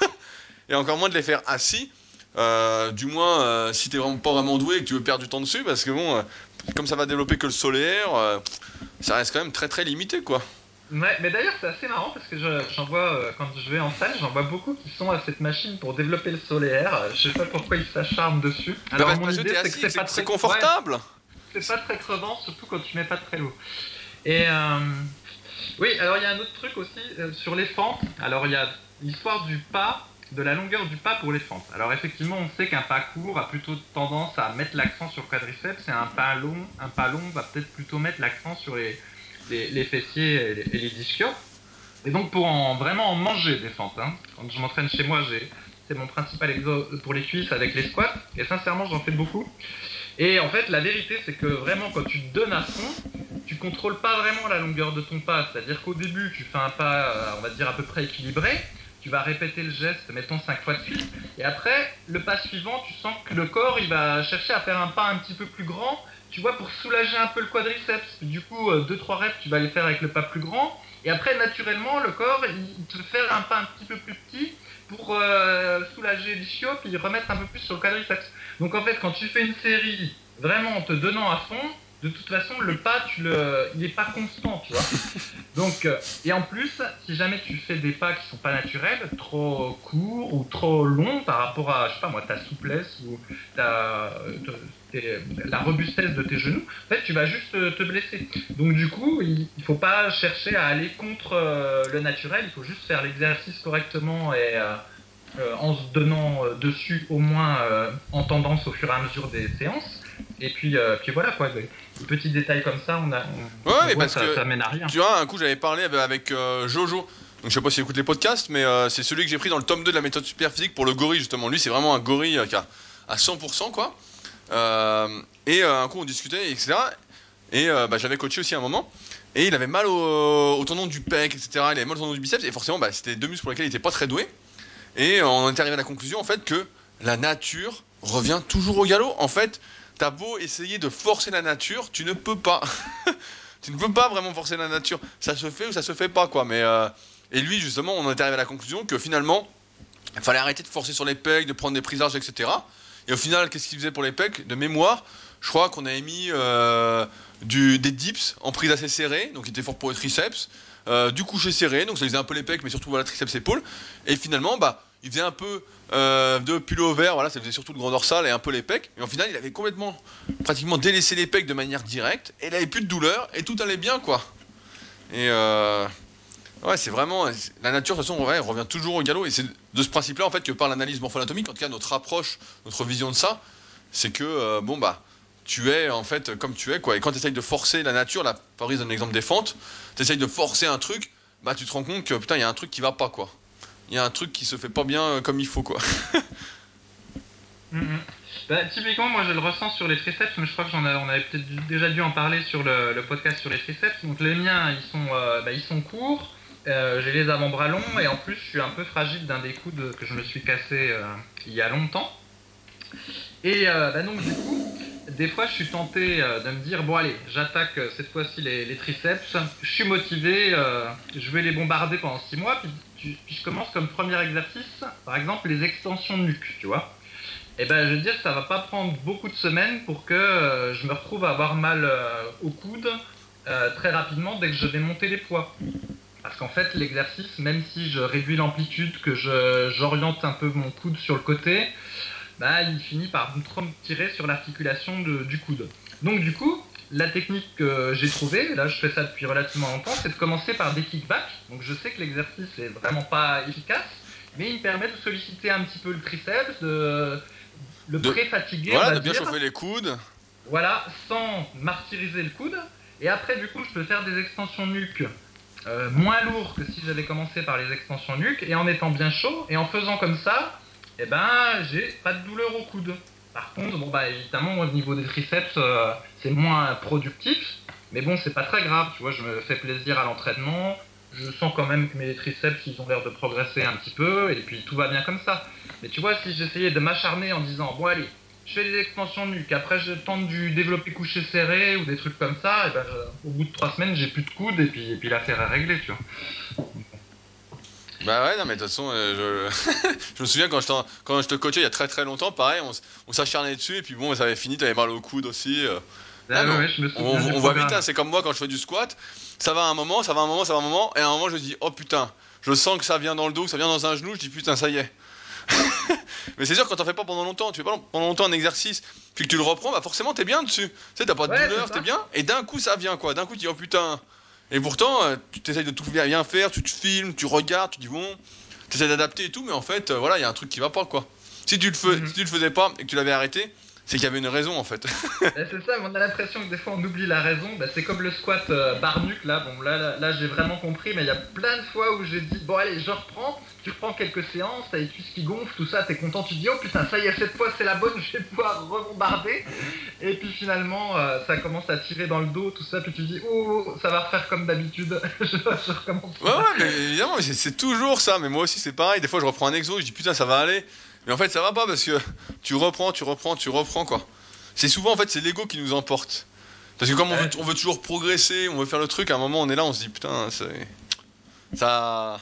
et encore moins de les faire assis. Euh, du moins, euh, si t'es vraiment pas vraiment doué et que tu veux perdre du temps dessus, parce que bon, euh, comme ça va développer que le solaire, euh, ça reste quand même très très limité, quoi. Ouais, mais d'ailleurs c'est assez marrant parce que je- j'en vois euh, quand je vais en salle, j'en vois beaucoup qui sont à cette machine pour développer le solaire. Euh, Je sais pas pourquoi ils s'acharnent dessus. Alors Bah, mon parce que idée c'est que c'est pas très confortable. ouais, c'est pas très crevant, surtout quand tu mets pas très lourd. Et euh, oui, alors il y a un autre truc aussi euh, sur les fentes. Alors il y a l'histoire du pas, de la longueur du pas pour les fentes. Alors effectivement, on sait qu'un pas court a plutôt tendance à mettre l'accent sur le quadriceps, et un pas long, un pas long va peut-être plutôt mettre l'accent sur les, les, fessiers et les, et. Et donc pour en vraiment en manger des fentes, hein. quand je m'entraîne chez moi, c'est mon principal exo pour les cuisses avec les squats, et sincèrement j'en fais beaucoup. Et en fait la vérité c'est que vraiment quand tu te donnes à fond, tu contrôles pas vraiment la longueur de ton pas, c'est-à-dire qu'au début tu fais un pas, euh, on va dire à peu près équilibré, tu vas répéter le geste, mettons 5 fois de suite, et après le pas suivant, tu sens que le corps il va chercher à faire un pas un petit peu plus grand, tu vois, pour soulager un peu le quadriceps. Du coup, 2-3 reps, tu vas les faire avec le pas plus grand. Et après, naturellement, le corps, il te fait un pas un petit peu plus petit pour euh, soulager l'ischio puis remettre un peu plus sur le quadriceps. Donc en fait, quand tu fais une série vraiment en te donnant à fond, de toute façon, le pas, tu le, il n'est pas constant, tu vois. Donc, euh, et en plus, si jamais tu fais des pas qui sont pas naturels, trop courts ou trop longs par rapport à, je sais pas moi, ta souplesse ou ta, te- tes- la robustesse de tes genoux, en fait, tu vas juste te, te blesser. Donc du coup, il, il faut pas chercher à aller contre euh, le naturel, il faut juste faire l'exercice correctement et euh, euh, en se donnant euh, dessus au moins euh, en tendance au fur et à mesure des séances. Et puis, euh, puis voilà quoi, des, petits détails comme ça, on a, on, Ouais, on mais voit parce ça, que ça mène à rien. Tu vois, un coup j'avais parlé avec- euh, Jojo. Donc je sais pas s'il écoute les podcasts, mais euh, c'est celui que j'ai pris dans le tome 2 de la méthode super physique pour le gorille justement. Lui c'est vraiment un gorille euh, qui a à 100% quoi. Euh, et euh, un coup on discutait etc. Et euh, bah, j'avais coaché aussi un moment. Et il avait mal au, tendon du pec, etc. Il avait mal au tendon du biceps. Et forcément bah, c'était deux muscles pour lesquels il était pas très doué. Et on est arrivé à la conclusion en fait que la nature revient toujours au galop. En fait, t'as beau essayer de forcer la nature, tu ne peux pas. tu ne peux pas vraiment forcer la nature. Ça se fait ou ça se fait pas, quoi. Mais et lui, justement, on est arrivé à la conclusion que finalement, il fallait arrêter de forcer sur les pecs, de prendre des prises larges, etc. Et au final, qu'est-ce qu'il faisait pour les pecs De mémoire, je crois qu'on avait mis euh, des dips en prise assez serrée, donc qui était fort pour les triceps, euh, du coucher serré, donc ça faisait un peu les pecs, mais surtout voilà, triceps épaules. Et finalement, bah, il faisait un peu euh, de pull vert, voilà, ça faisait surtout le grand dorsal et un peu les pecs. Et au final, il avait complètement, pratiquement délaissé les pecs de manière directe, et il avait plus de douleur, et tout allait bien, quoi. Et ouais, c'est vraiment la nature, de toute façon, revient toujours au galop, et c'est de ce principe-là, en fait, que par l'analyse morpho-anatomique, en tout cas notre approche, notre vision de ça, c'est que euh, bon bah, tu es en fait comme tu es, quoi. Et quand tu essayes de forcer la nature, là, Paris donne l'exemple des fentes, tu essayes de forcer un truc, bah tu te rends compte que putain, il y a un truc qui va pas, quoi. Il y a un truc qui se fait pas bien euh, comme il faut, quoi. Bah, typiquement, moi je le ressens sur les triceps, mais je crois que j'en on avait peut-être déjà dû en parler sur le, podcast sur les triceps. Donc les miens, ils sont, euh, bah, ils sont courts, euh, j'ai les avant-bras longs, et en plus je suis un peu fragile d'un des coudes que je me suis cassé euh, il y a longtemps. Et bah, donc du coup, des fois je suis tenté de me dire, bon allez, j'attaque cette fois-ci les, triceps, je suis motivé, je vais les bombarder pendant 6 mois, puis, je commence comme premier exercice, par exemple les extensions de nuque, tu vois. Eh ben, je veux dire que ça va pas prendre beaucoup de semaines pour que euh, je me retrouve à avoir mal euh, au coude euh, très rapidement dès que je vais monter les poids. Parce qu'en fait, l'exercice, même si je réduis l'amplitude, que j'oriente un peu mon coude sur le côté, bah, il finit par trop me tirer sur l'articulation du coude. Donc du coup, la technique que j'ai trouvée, là je fais ça depuis relativement longtemps, c'est de commencer par des kickbacks. Donc je sais que l'exercice est vraiment pas efficace, mais il me permet de solliciter un petit peu le triceps, de, le pré-fatigué. Voilà, de bien chauffer les coudes. Voilà, sans martyriser le coude. Et après, du coup, je peux faire des extensions nuque euh, moins lourds que si j'avais commencé par les extensions nuque et en étant bien chaud. Et en faisant comme ça, eh ben, j'ai pas de douleur au coude. Par contre, bon, bah, évidemment, au niveau des triceps, euh, c'est moins productif. Mais bon, c'est pas très grave, tu vois, je me fais plaisir à l'entraînement. Je sens quand même que mes triceps, ils ont l'air de progresser un petit peu. Et puis, tout va bien comme ça. Mais tu vois, si j'essayais de m'acharner en disant, bon allez, je fais des extensions de nuque, après je tente du développé couché serré ou des trucs comme ça, et ben au bout de trois semaines j'ai plus de coude et puis, et puis l'affaire est réglée, tu vois. Bah ouais, non mais de toute façon, euh, je... je... me souviens quand je, quand je te coachais il y a très très longtemps, pareil, on, s'acharnait dessus et puis bon, ça avait fini, t'avais mal au coude aussi. Euh. Ah, ouais, je me on, on voit vite, hein, c'est comme moi quand je fais du squat, ça va un moment, ça va un moment, ça va un moment, et à un moment je dis, oh putain, je sens que ça vient dans le dos, que ça vient dans un genou, je dis putain, ça y est. mais c'est sûr, quand t'en fais pas pendant longtemps, tu fais pas pendant longtemps un exercice, puis que tu le reprends, bah forcément t'es bien dessus. Tu sais, t'as pas de douleur, t'es bien, et d'un coup ça vient quoi. D'un coup tu dis oh putain. Et pourtant, euh, tu t'essayes de tout bien faire, tu te filmes, tu regardes, tu dis bon, tu essaies d'adapter et tout, mais en fait, euh, voilà, il y a un truc qui va pas quoi. Si tu, le fais, mhm. si tu le faisais pas et que tu l'avais arrêté, c'est qu'il y avait une raison en fait. Bah, c'est ça, on a l'impression que des fois on oublie la raison. Bah, c'est comme le squat euh, barnuc là. Bon, là, là, j'ai vraiment compris, mais il y a plein de fois où j'ai dit bon, allez, je reprends. Tu reprends quelques séances, t'as les cuisses qui gonflent, tout ça, t'es content. Tu dis oh putain, ça y est, cette fois c'est la bonne, je vais pouvoir rebombarder. Et puis finalement, euh, ça commence à tirer dans le dos, tout ça. Puis tu dis oh, ça va refaire comme d'habitude. je, recommence. Ouais, ouais, mais évidemment, c'est toujours ça. Mais moi aussi, c'est pareil. Des fois, je reprends un exo, je dis putain, ça va aller. Mais en fait, ça va pas parce que tu reprends, tu reprends, tu reprends quoi. C'est souvent en fait, c'est l'ego qui nous emporte. Parce que comme on veut, toujours progresser, on veut faire le truc, à un moment on est là, on se dit putain, c'est. Ça.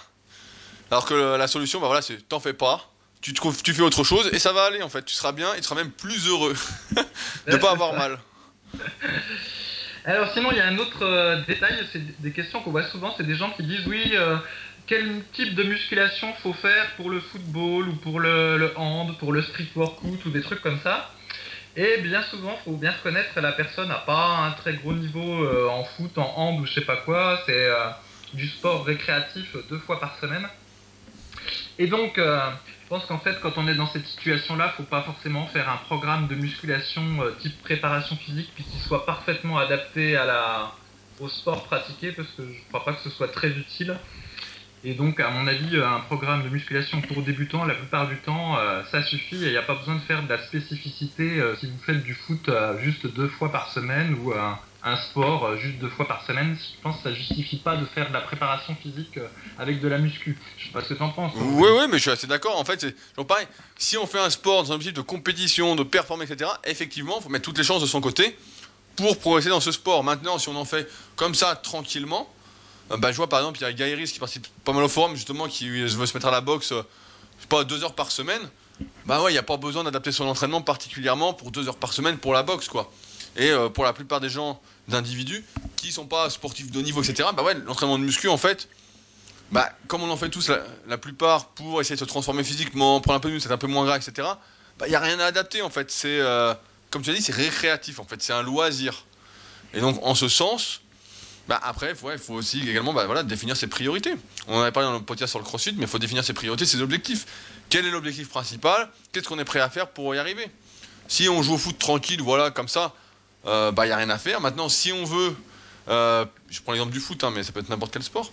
Alors que la solution, bah voilà, c'est t'en fais pas, tu, tu fais autre chose et ça va aller en fait. Tu seras bien et tu seras même plus heureux de pas avoir mal. Alors sinon, il y a un autre euh, détail, c'est des questions qu'on voit souvent, c'est des gens qui disent oui, euh, quel type de musculation faut faire pour le football ou pour le, hand, pour le street workout ou des trucs comme ça. Et bien souvent, faut bien reconnaître que la personne n'a pas un très gros niveau euh, en foot, en hand ou je sais pas quoi. C'est du sport récréatif deux fois par semaine. Et donc, euh, je pense qu'en fait, quand on est dans cette situation-là, faut pas forcément faire un programme de musculation type préparation physique puis qui soit parfaitement adapté au sport pratiqué parce que je crois pas que ce soit très utile. Et donc, à mon avis, euh, un programme de musculation pour débutants, la plupart du temps, euh, ça suffit et il n'y a pas besoin de faire de la spécificité euh, si vous faites du foot juste deux fois par semaine ou un sport juste deux fois par semaine. Je pense que ça justifie pas de faire de la préparation physique avec de la muscu. Je sais pas ce que tu en penses. Oui, oui, mais je suis assez d'accord. En fait, c'est pareil. Si on fait un sport dans un objectif de compétition, de performer, etc., effectivement, il faut mettre toutes les chances de son côté pour progresser dans ce sport. Maintenant, si on en fait comme ça, tranquillement, euh, bah, je vois par exemple, il y a Gairis qui participe pas mal au forum, justement, qui veut se mettre à la boxe, euh, pas, deux heures par semaine. Bah ouais, il n'y a pas besoin d'adapter son entraînement particulièrement pour deux heures par semaine pour la boxe, quoi. Et euh, pour la plupart des gens, d'individus, qui sont pas sportifs de haut niveau, etc., bah ouais, l'entraînement de muscu, en fait, bah, comme on en fait tous la, plupart pour essayer de se transformer physiquement, prendre un peu de muscle, c'est un peu moins gras, etc., bah, il n'y a rien à adapter, en fait. C'est, comme tu as dit, c'est récréatif, en fait. C'est un loisir. Et donc, en ce sens, bah après, il faut aussi également bah, voilà, définir ses priorités. On en avait parlé dans le podcast sur le crossfit, mais il faut définir ses priorités, ses objectifs. Quel est l'objectif principal? Qu'est-ce qu'on est prêt à faire pour y arriver? Si on joue au foot tranquille, voilà, comme ça, il euh, n'y bah, a rien à faire. Maintenant, si on veut, euh, je prends l'exemple du foot, hein, mais ça peut être n'importe quel sport.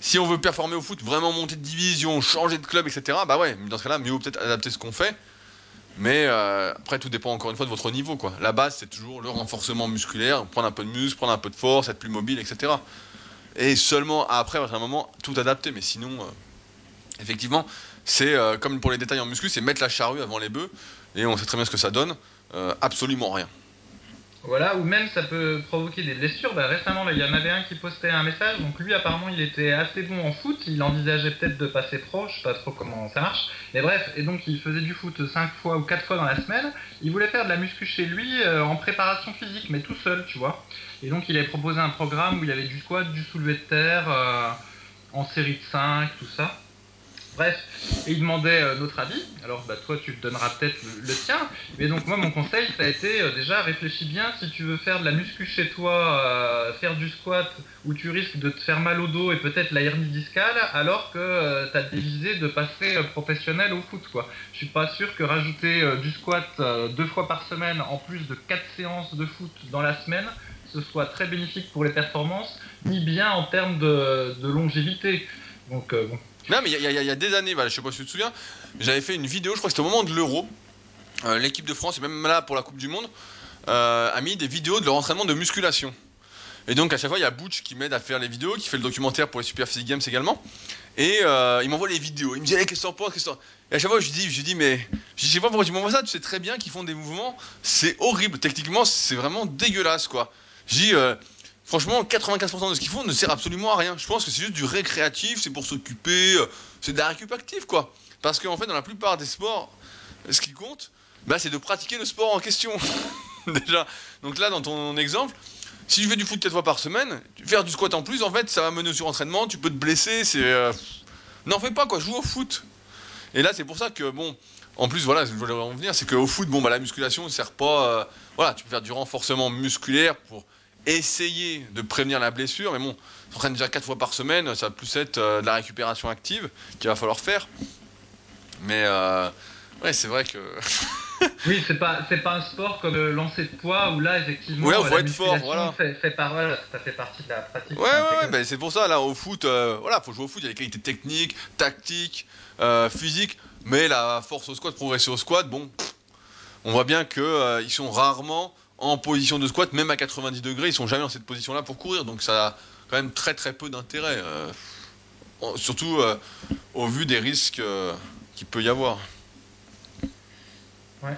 Si on veut performer au foot, vraiment monter de division, changer de club, etc., bah ouais, dans ce cas-là, mieux peut-être adapter ce qu'on fait Mais euh, après, tout dépend encore une fois de votre niveau. La base, c'est toujours le renforcement musculaire, prendre un peu de muscle, prendre un peu de force, être plus mobile, etc. Et seulement après, à un moment, tout adapter. Mais sinon, effectivement, c'est comme pour les détails en muscu, c'est mettre la charrue avant les bœufs. Et on sait très bien ce que ça donne. Absolument rien. Voilà, ou même ça peut provoquer des blessures. Bah, récemment, il y en avait un qui postait un message. Donc lui, apparemment, il était assez bon en foot. Il envisageait peut-être de passer pro. Je sais pas trop comment ça marche. Mais bref, et donc il faisait du foot 5 fois ou 4 fois dans la semaine. Il voulait faire de la muscu chez lui euh, en préparation physique, mais tout seul, tu vois. Et donc il avait proposé un programme où il y avait du squat, du soulevé de terre, euh, en série de 5, tout ça. Bref, et il demandait euh, notre avis. Alors, bah, toi, tu te donneras peut-être le, tien. Mais donc, moi, mon conseil, ça a été euh, déjà réfléchis bien si tu veux faire de la muscu chez toi, euh, faire du squat où tu risques de te faire mal au dos et peut-être la hernie discale, alors que tu as dévisé de passer professionnel au foot. Quoi. Je suis pas sûr que rajouter du squat deux fois par semaine en plus de quatre séances de foot dans la semaine, ce soit très bénéfique pour les performances, ni bien en termes de, longévité. Non, mais il y, a des années, je sais pas si tu te souviens, j'avais fait une vidéo, je crois que c'était au moment de l'Euro. Euh, L'équipe de France, et même là pour la Coupe du Monde, euh, a mis des vidéos de leur entraînement de musculation. Et donc à chaque fois, il y a Butch qui m'aide à faire les vidéos, qui fait le documentaire pour les Super Physique Games également. Et euh, il m'envoie les vidéos. Il me dit, hey, qu'est-ce que t'en penses Et à chaque fois, je lui dis, je lui dis mais je sais pas pourquoi tu m'envoies ça, tu sais très bien qu'ils font des mouvements, c'est horrible. Techniquement, c'est vraiment dégueulasse, quoi. Je dis, Franchement, 95% de ce qu'ils font ne sert absolument à rien. Je pense que c'est juste du récréatif, c'est pour s'occuper, euh, c'est de la récup quoi. Parce qu'en fait, dans la plupart des sports, ce qui compte, bah, c'est de pratiquer le sport en question. Déjà. Donc là, dans ton exemple, si je fais du foot 4 fois par semaine, faire du squat en plus, en fait, ça va mener au surentraînement, tu peux te blesser, c'est. Euh... N'en fais pas, quoi, joue au foot. Et là, c'est pour ça que, bon, en plus, voilà, je voulais en venir, c'est qu'au foot, bon, bah, la musculation ne sert pas. Euh... voilà, tu peux faire du renforcement musculaire pour essayer de prévenir la blessure, mais bon, s'entraîne déjà 4 fois par semaine, ça va plus être euh, de la récupération active qu'il va falloir faire. Mais euh, ouais, c'est vrai que. oui, c'est pas c'est pas un sport comme le lancer de poids où là effectivement ouais, faut être fort, voilà. Fait, fait parole, ça fait partie de la pratique. Ouais, ouais, ouais ben c'est pour ça là au foot, euh, voilà, faut jouer au foot, il y a des qualités techniques, tactiques, euh, physiques, mais la force au squat, progresser au squat, bon, on voit bien que euh, ils sont rarement en position de squat, même à 90 degrés, ils sont jamais dans cette position-là pour courir, donc ça a quand même très très peu d'intérêt, euh, surtout euh, au vu des risques euh, qu'il peut y avoir. Ouais.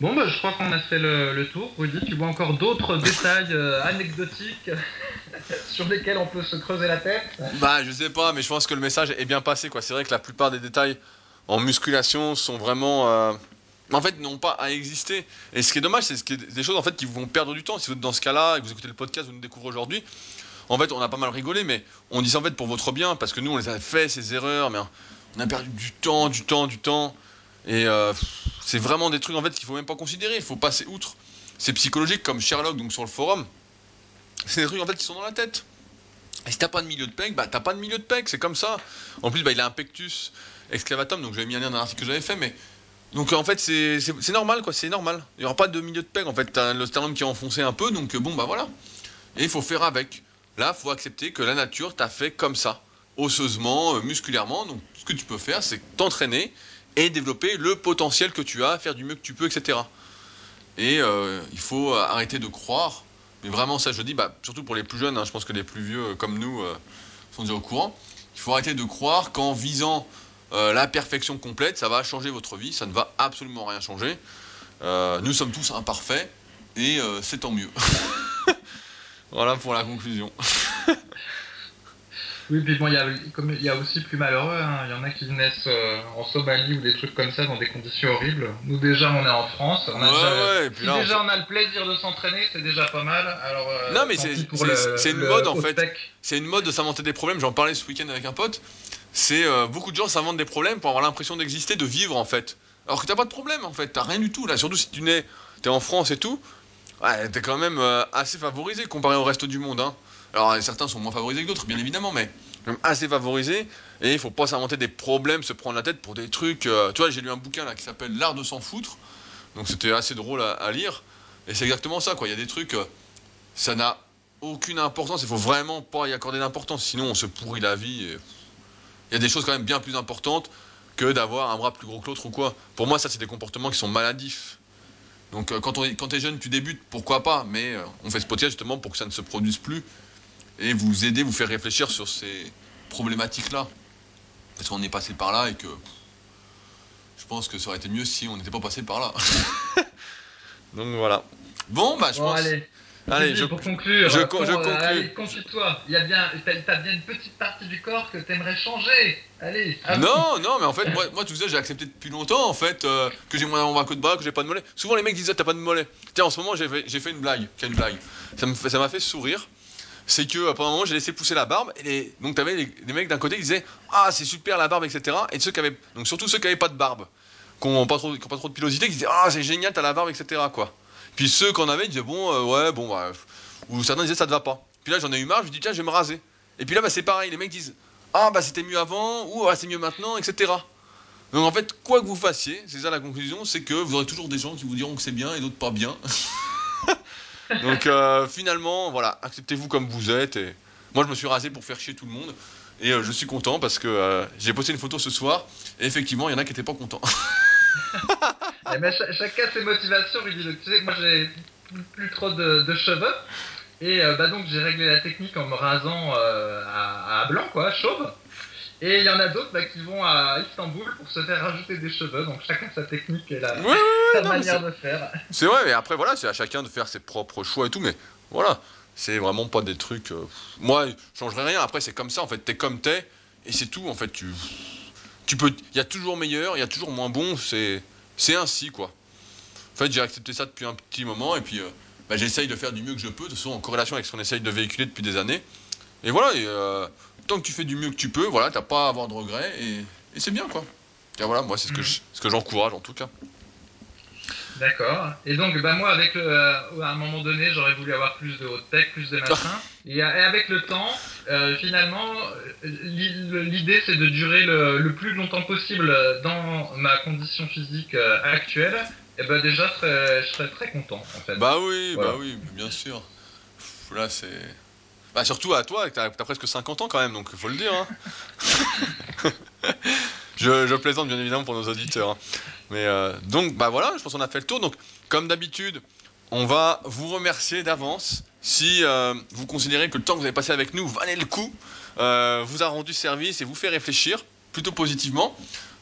Bon, bah, je crois qu'on a fait le, le, tour. Rudy, tu vois encore d'autres détails anecdotiques sur lesquels on peut se creuser la tête? Bah, je sais pas, mais je pense que le message est bien passé, quoi. C'est vrai que la plupart des détails en musculation sont vraiment en fait, n'ont pas à exister. Et ce qui est dommage, c'est que des choses en fait qui vont perdre du temps. Si vous êtes dans ce cas-là et que vous écoutez le podcast, vous nous découvrez aujourd'hui. En fait, on a pas mal rigolé, mais on dit ça en fait pour votre bien, parce que nous, on les a fait ces erreurs, mais on a perdu du temps, du temps, du temps. Et euh, c'est vraiment des trucs en fait qu'il faut même pas considérer. Il faut passer outre. C'est psychologique, comme Sherlock, donc sur le forum. C'est des trucs en fait qui sont dans la tête. Et si t'as pas de milieu de pec, bah t'as pas de milieu de pec, c'est comme ça. En plus, bah, il a un pectus exclavatum, donc j'avais mis un lien dans l'article que j'avais fait, mais donc en fait c'est normal quoi, c'est normal. Il n'y aura pas de milieu de peg en fait, t'as le sternum qui est enfoncé un peu, donc bon bah voilà. Et il faut faire avec. Là, faut accepter que la nature t'a fait comme ça, osseusement, euh, musculairement. Donc ce que tu peux faire, c'est t'entraîner et développer le potentiel que tu as, faire du mieux que tu peux, etc. Et euh, il faut arrêter de croire, mais vraiment ça je dis, bah, surtout pour les plus jeunes, hein, je pense que les plus vieux comme nous euh, sont déjà au courant, il faut arrêter de croire qu'en visant euh, la perfection complète, ça va changer votre vie, ça ne va absolument rien changer. Euh, nous sommes tous imparfaits et euh, c'est tant mieux. voilà pour la conclusion. oui, puis bon, il y, a, comme, il y a aussi plus malheureux, hein. il y en a qui naissent en Somalie ou des trucs comme ça dans des conditions horribles. Nous déjà, on est en France. On a ouais, déjà, ouais, si là, déjà on... on a le plaisir de s'entraîner, c'est déjà pas mal. Alors, non, mais c'est une mode en fait. C'est une mode de s'inventer des problèmes. J'en parlais ce week-end avec un pote c'est euh, beaucoup de gens s'inventent des problèmes pour avoir l'impression d'exister, de vivre en fait. Alors que t'as pas de problème en fait, t'as rien du tout là. Surtout si tu nais, t'es en France et tout, ouais, t'es quand même euh, assez favorisé comparé au reste du monde. Hein. Alors certains sont moins favorisés que d'autres, bien évidemment, mais assez favorisé. Et il faut pas s'inventer des problèmes, se prendre la tête pour des trucs. Euh, tu vois, j'ai lu un bouquin là qui s'appelle L'art de s'en foutre, donc c'était assez drôle à, à lire. Et c'est exactement ça, quoi. Il y a des trucs, ça n'a aucune importance. Il faut vraiment pas y accorder d'importance, sinon on se pourrit la vie. Et... Il y a des choses quand même bien plus importantes, que d'avoir un bras plus gros que l'autre ou quoi. Pour moi, ça, c'est des comportements qui sont maladifs. Donc, euh, quand, on quand t'es jeune, tu débutes, pourquoi pas, mais euh, on fait ce podcast justement pour que ça ne se produise plus et vous aider, vous faire réfléchir sur ces problématiques-là. Parce qu'on est passé par là et que je pense que ça aurait été mieux si on n'était pas passé par là. Donc voilà. Bon, bah je Bon, pense. allez. Allez, je- pour conclure, je euh, con- je allez, confie-toi. Il y a bien, t'as, bien une petite partie du corps que t'aimerais changer. Allez. Non, non, mais en fait, moi, moi tu sais, j'ai accepté depuis longtemps, en fait, euh, que j'ai moins un coup de bras, que j'ai pas de mollet. Souvent, les mecs disent, ah, t'as pas de mollet. Tiens, en ce moment, j'ai fait, une blague. Quelle blague Ça fait- m'a fait sourire. C'est que, euh, pendant un moment, j'ai laissé pousser la barbe. Et les- donc, t'avais les, les mecs d'un côté qui disaient, ah, c'est super la barbe, etc. Et ceux qui avaient, donc surtout ceux qui avaient pas de barbe, qui ont pas trop, qui ont pas trop de pilosité, qui disaient, ah, c'est génial, t'as la barbe, etc. Quoi. Puis ceux avaient, ils disaient, bon, euh, ouais, bon, bah, ou certains disaient, ça te va pas. Puis là, j'en ai eu marre, je dis, tiens, je vais me raser. Et puis là, bah, c'est pareil, les mecs disent, ah bah c'était mieux avant, ou ah, c'est mieux maintenant, etc. Donc en fait, quoi que vous fassiez, c'est ça la conclusion, c'est que vous aurez toujours des gens qui vous diront que c'est bien et d'autres pas bien. Donc euh, finalement, voilà, acceptez-vous comme vous êtes. Et moi, je me suis rasé pour faire chier tout le monde. Et euh, je suis content parce que euh, j'ai posté une photo ce soir. Et effectivement, il y en a qui étaient pas contents. Cha- chacun ses motivations. Il dit, tu sais, moi j'ai plus, plus trop de, de cheveux. Et euh, bah donc j'ai réglé la technique en me rasant euh, à, à blanc, quoi, chauve. Et il y en a d'autres bah, qui vont à Istanbul pour se faire rajouter des cheveux. Donc chacun sa technique et la, Ouais, ouais, sa non, mais manière de faire. C'est vrai, mais après, voilà, c'est à chacun de faire ses propres choix et tout, mais voilà, c'est vraiment pas des trucs. euh, Moi, je changerais rien. Après, c'est comme ça, en fait, t'es comme t'es, et c'est tout, en fait. Tu, tu peux. Il y a toujours meilleur, il y a toujours moins bon, c'est, c'est ainsi, quoi. En fait, j'ai accepté ça depuis un petit moment, et puis euh, bah, j'essaye de faire du mieux que je peux, de toute façon, en corrélation avec ce qu'on essaye de véhiculer depuis des années. Et voilà, et, euh, tant que tu fais du mieux que tu peux, voilà, t'as pas à avoir de regrets, et, et c'est bien, quoi. Et voilà, moi, c'est ce que, je- que j'encourage, en tout cas. D'accord. Et donc, bah, moi, avec euh, à un moment donné, j'aurais voulu avoir plus de haute tech, plus de machin. et, euh, et avec le temps, euh, finalement, l'i- l'idée, c'est de durer le, le plus longtemps possible dans ma condition physique euh, actuelle. Et ben déjà, je serais, je serais très content, en fait. Bah oui, Voilà. bah oui, bien sûr. Là, c'est. Bah, surtout à toi, t'as as presque 50 ans quand même, donc faut le dire. Hein. je, je plaisante bien évidemment pour nos auditeurs. hein. Mais euh, donc, bah voilà, je pense qu'on a fait le tour. Donc, comme d'habitude, on va vous remercier d'avance si euh, vous considérez que le temps que vous avez passé avec nous valait le coup, euh, vous a rendu service et vous fait réfléchir plutôt positivement,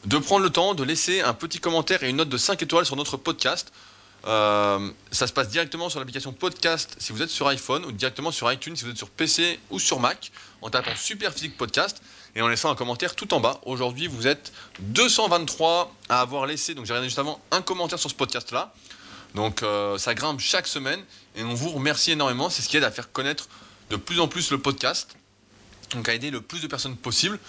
de prendre le temps de laisser un petit commentaire et une note de 5 étoiles sur notre podcast. Euh, ça se passe directement sur l'application podcast si vous êtes sur iPhone ou directement sur iTunes si vous êtes sur PC ou sur Mac en tapant Super Physique Podcast et en laissant un commentaire tout en bas. Aujourd'hui, vous êtes 223 à avoir laissé, donc j'ai regardé juste avant, un commentaire sur ce podcast là. Donc euh, ça grimpe chaque semaine et on vous remercie énormément. C'est ce qui aide à faire connaître de plus en plus le podcast, donc à aider le plus de personnes possible,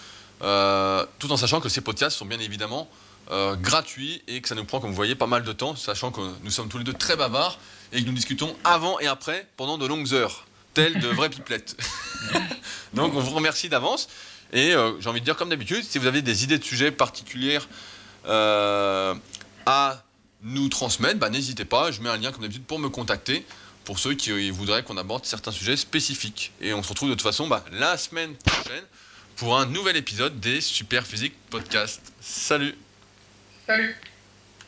euh, tout en sachant que ces podcasts sont bien évidemment euh, gratuit et que ça nous prend, comme vous voyez, pas mal de temps, sachant que nous sommes tous les deux très bavards et que nous discutons avant et après pendant de longues heures, telles de vraies pipelettes. Donc on vous remercie d'avance et euh, j'ai envie de dire comme d'habitude, si vous avez des idées de sujets particulières euh, à nous transmettre, bah, n'hésitez pas, je mets un lien comme d'habitude pour me contacter pour ceux qui voudraient qu'on aborde certains sujets spécifiques. Et on se retrouve de toute façon bah, la semaine prochaine pour un nouvel épisode des Super Physique Podcast. Salut Salut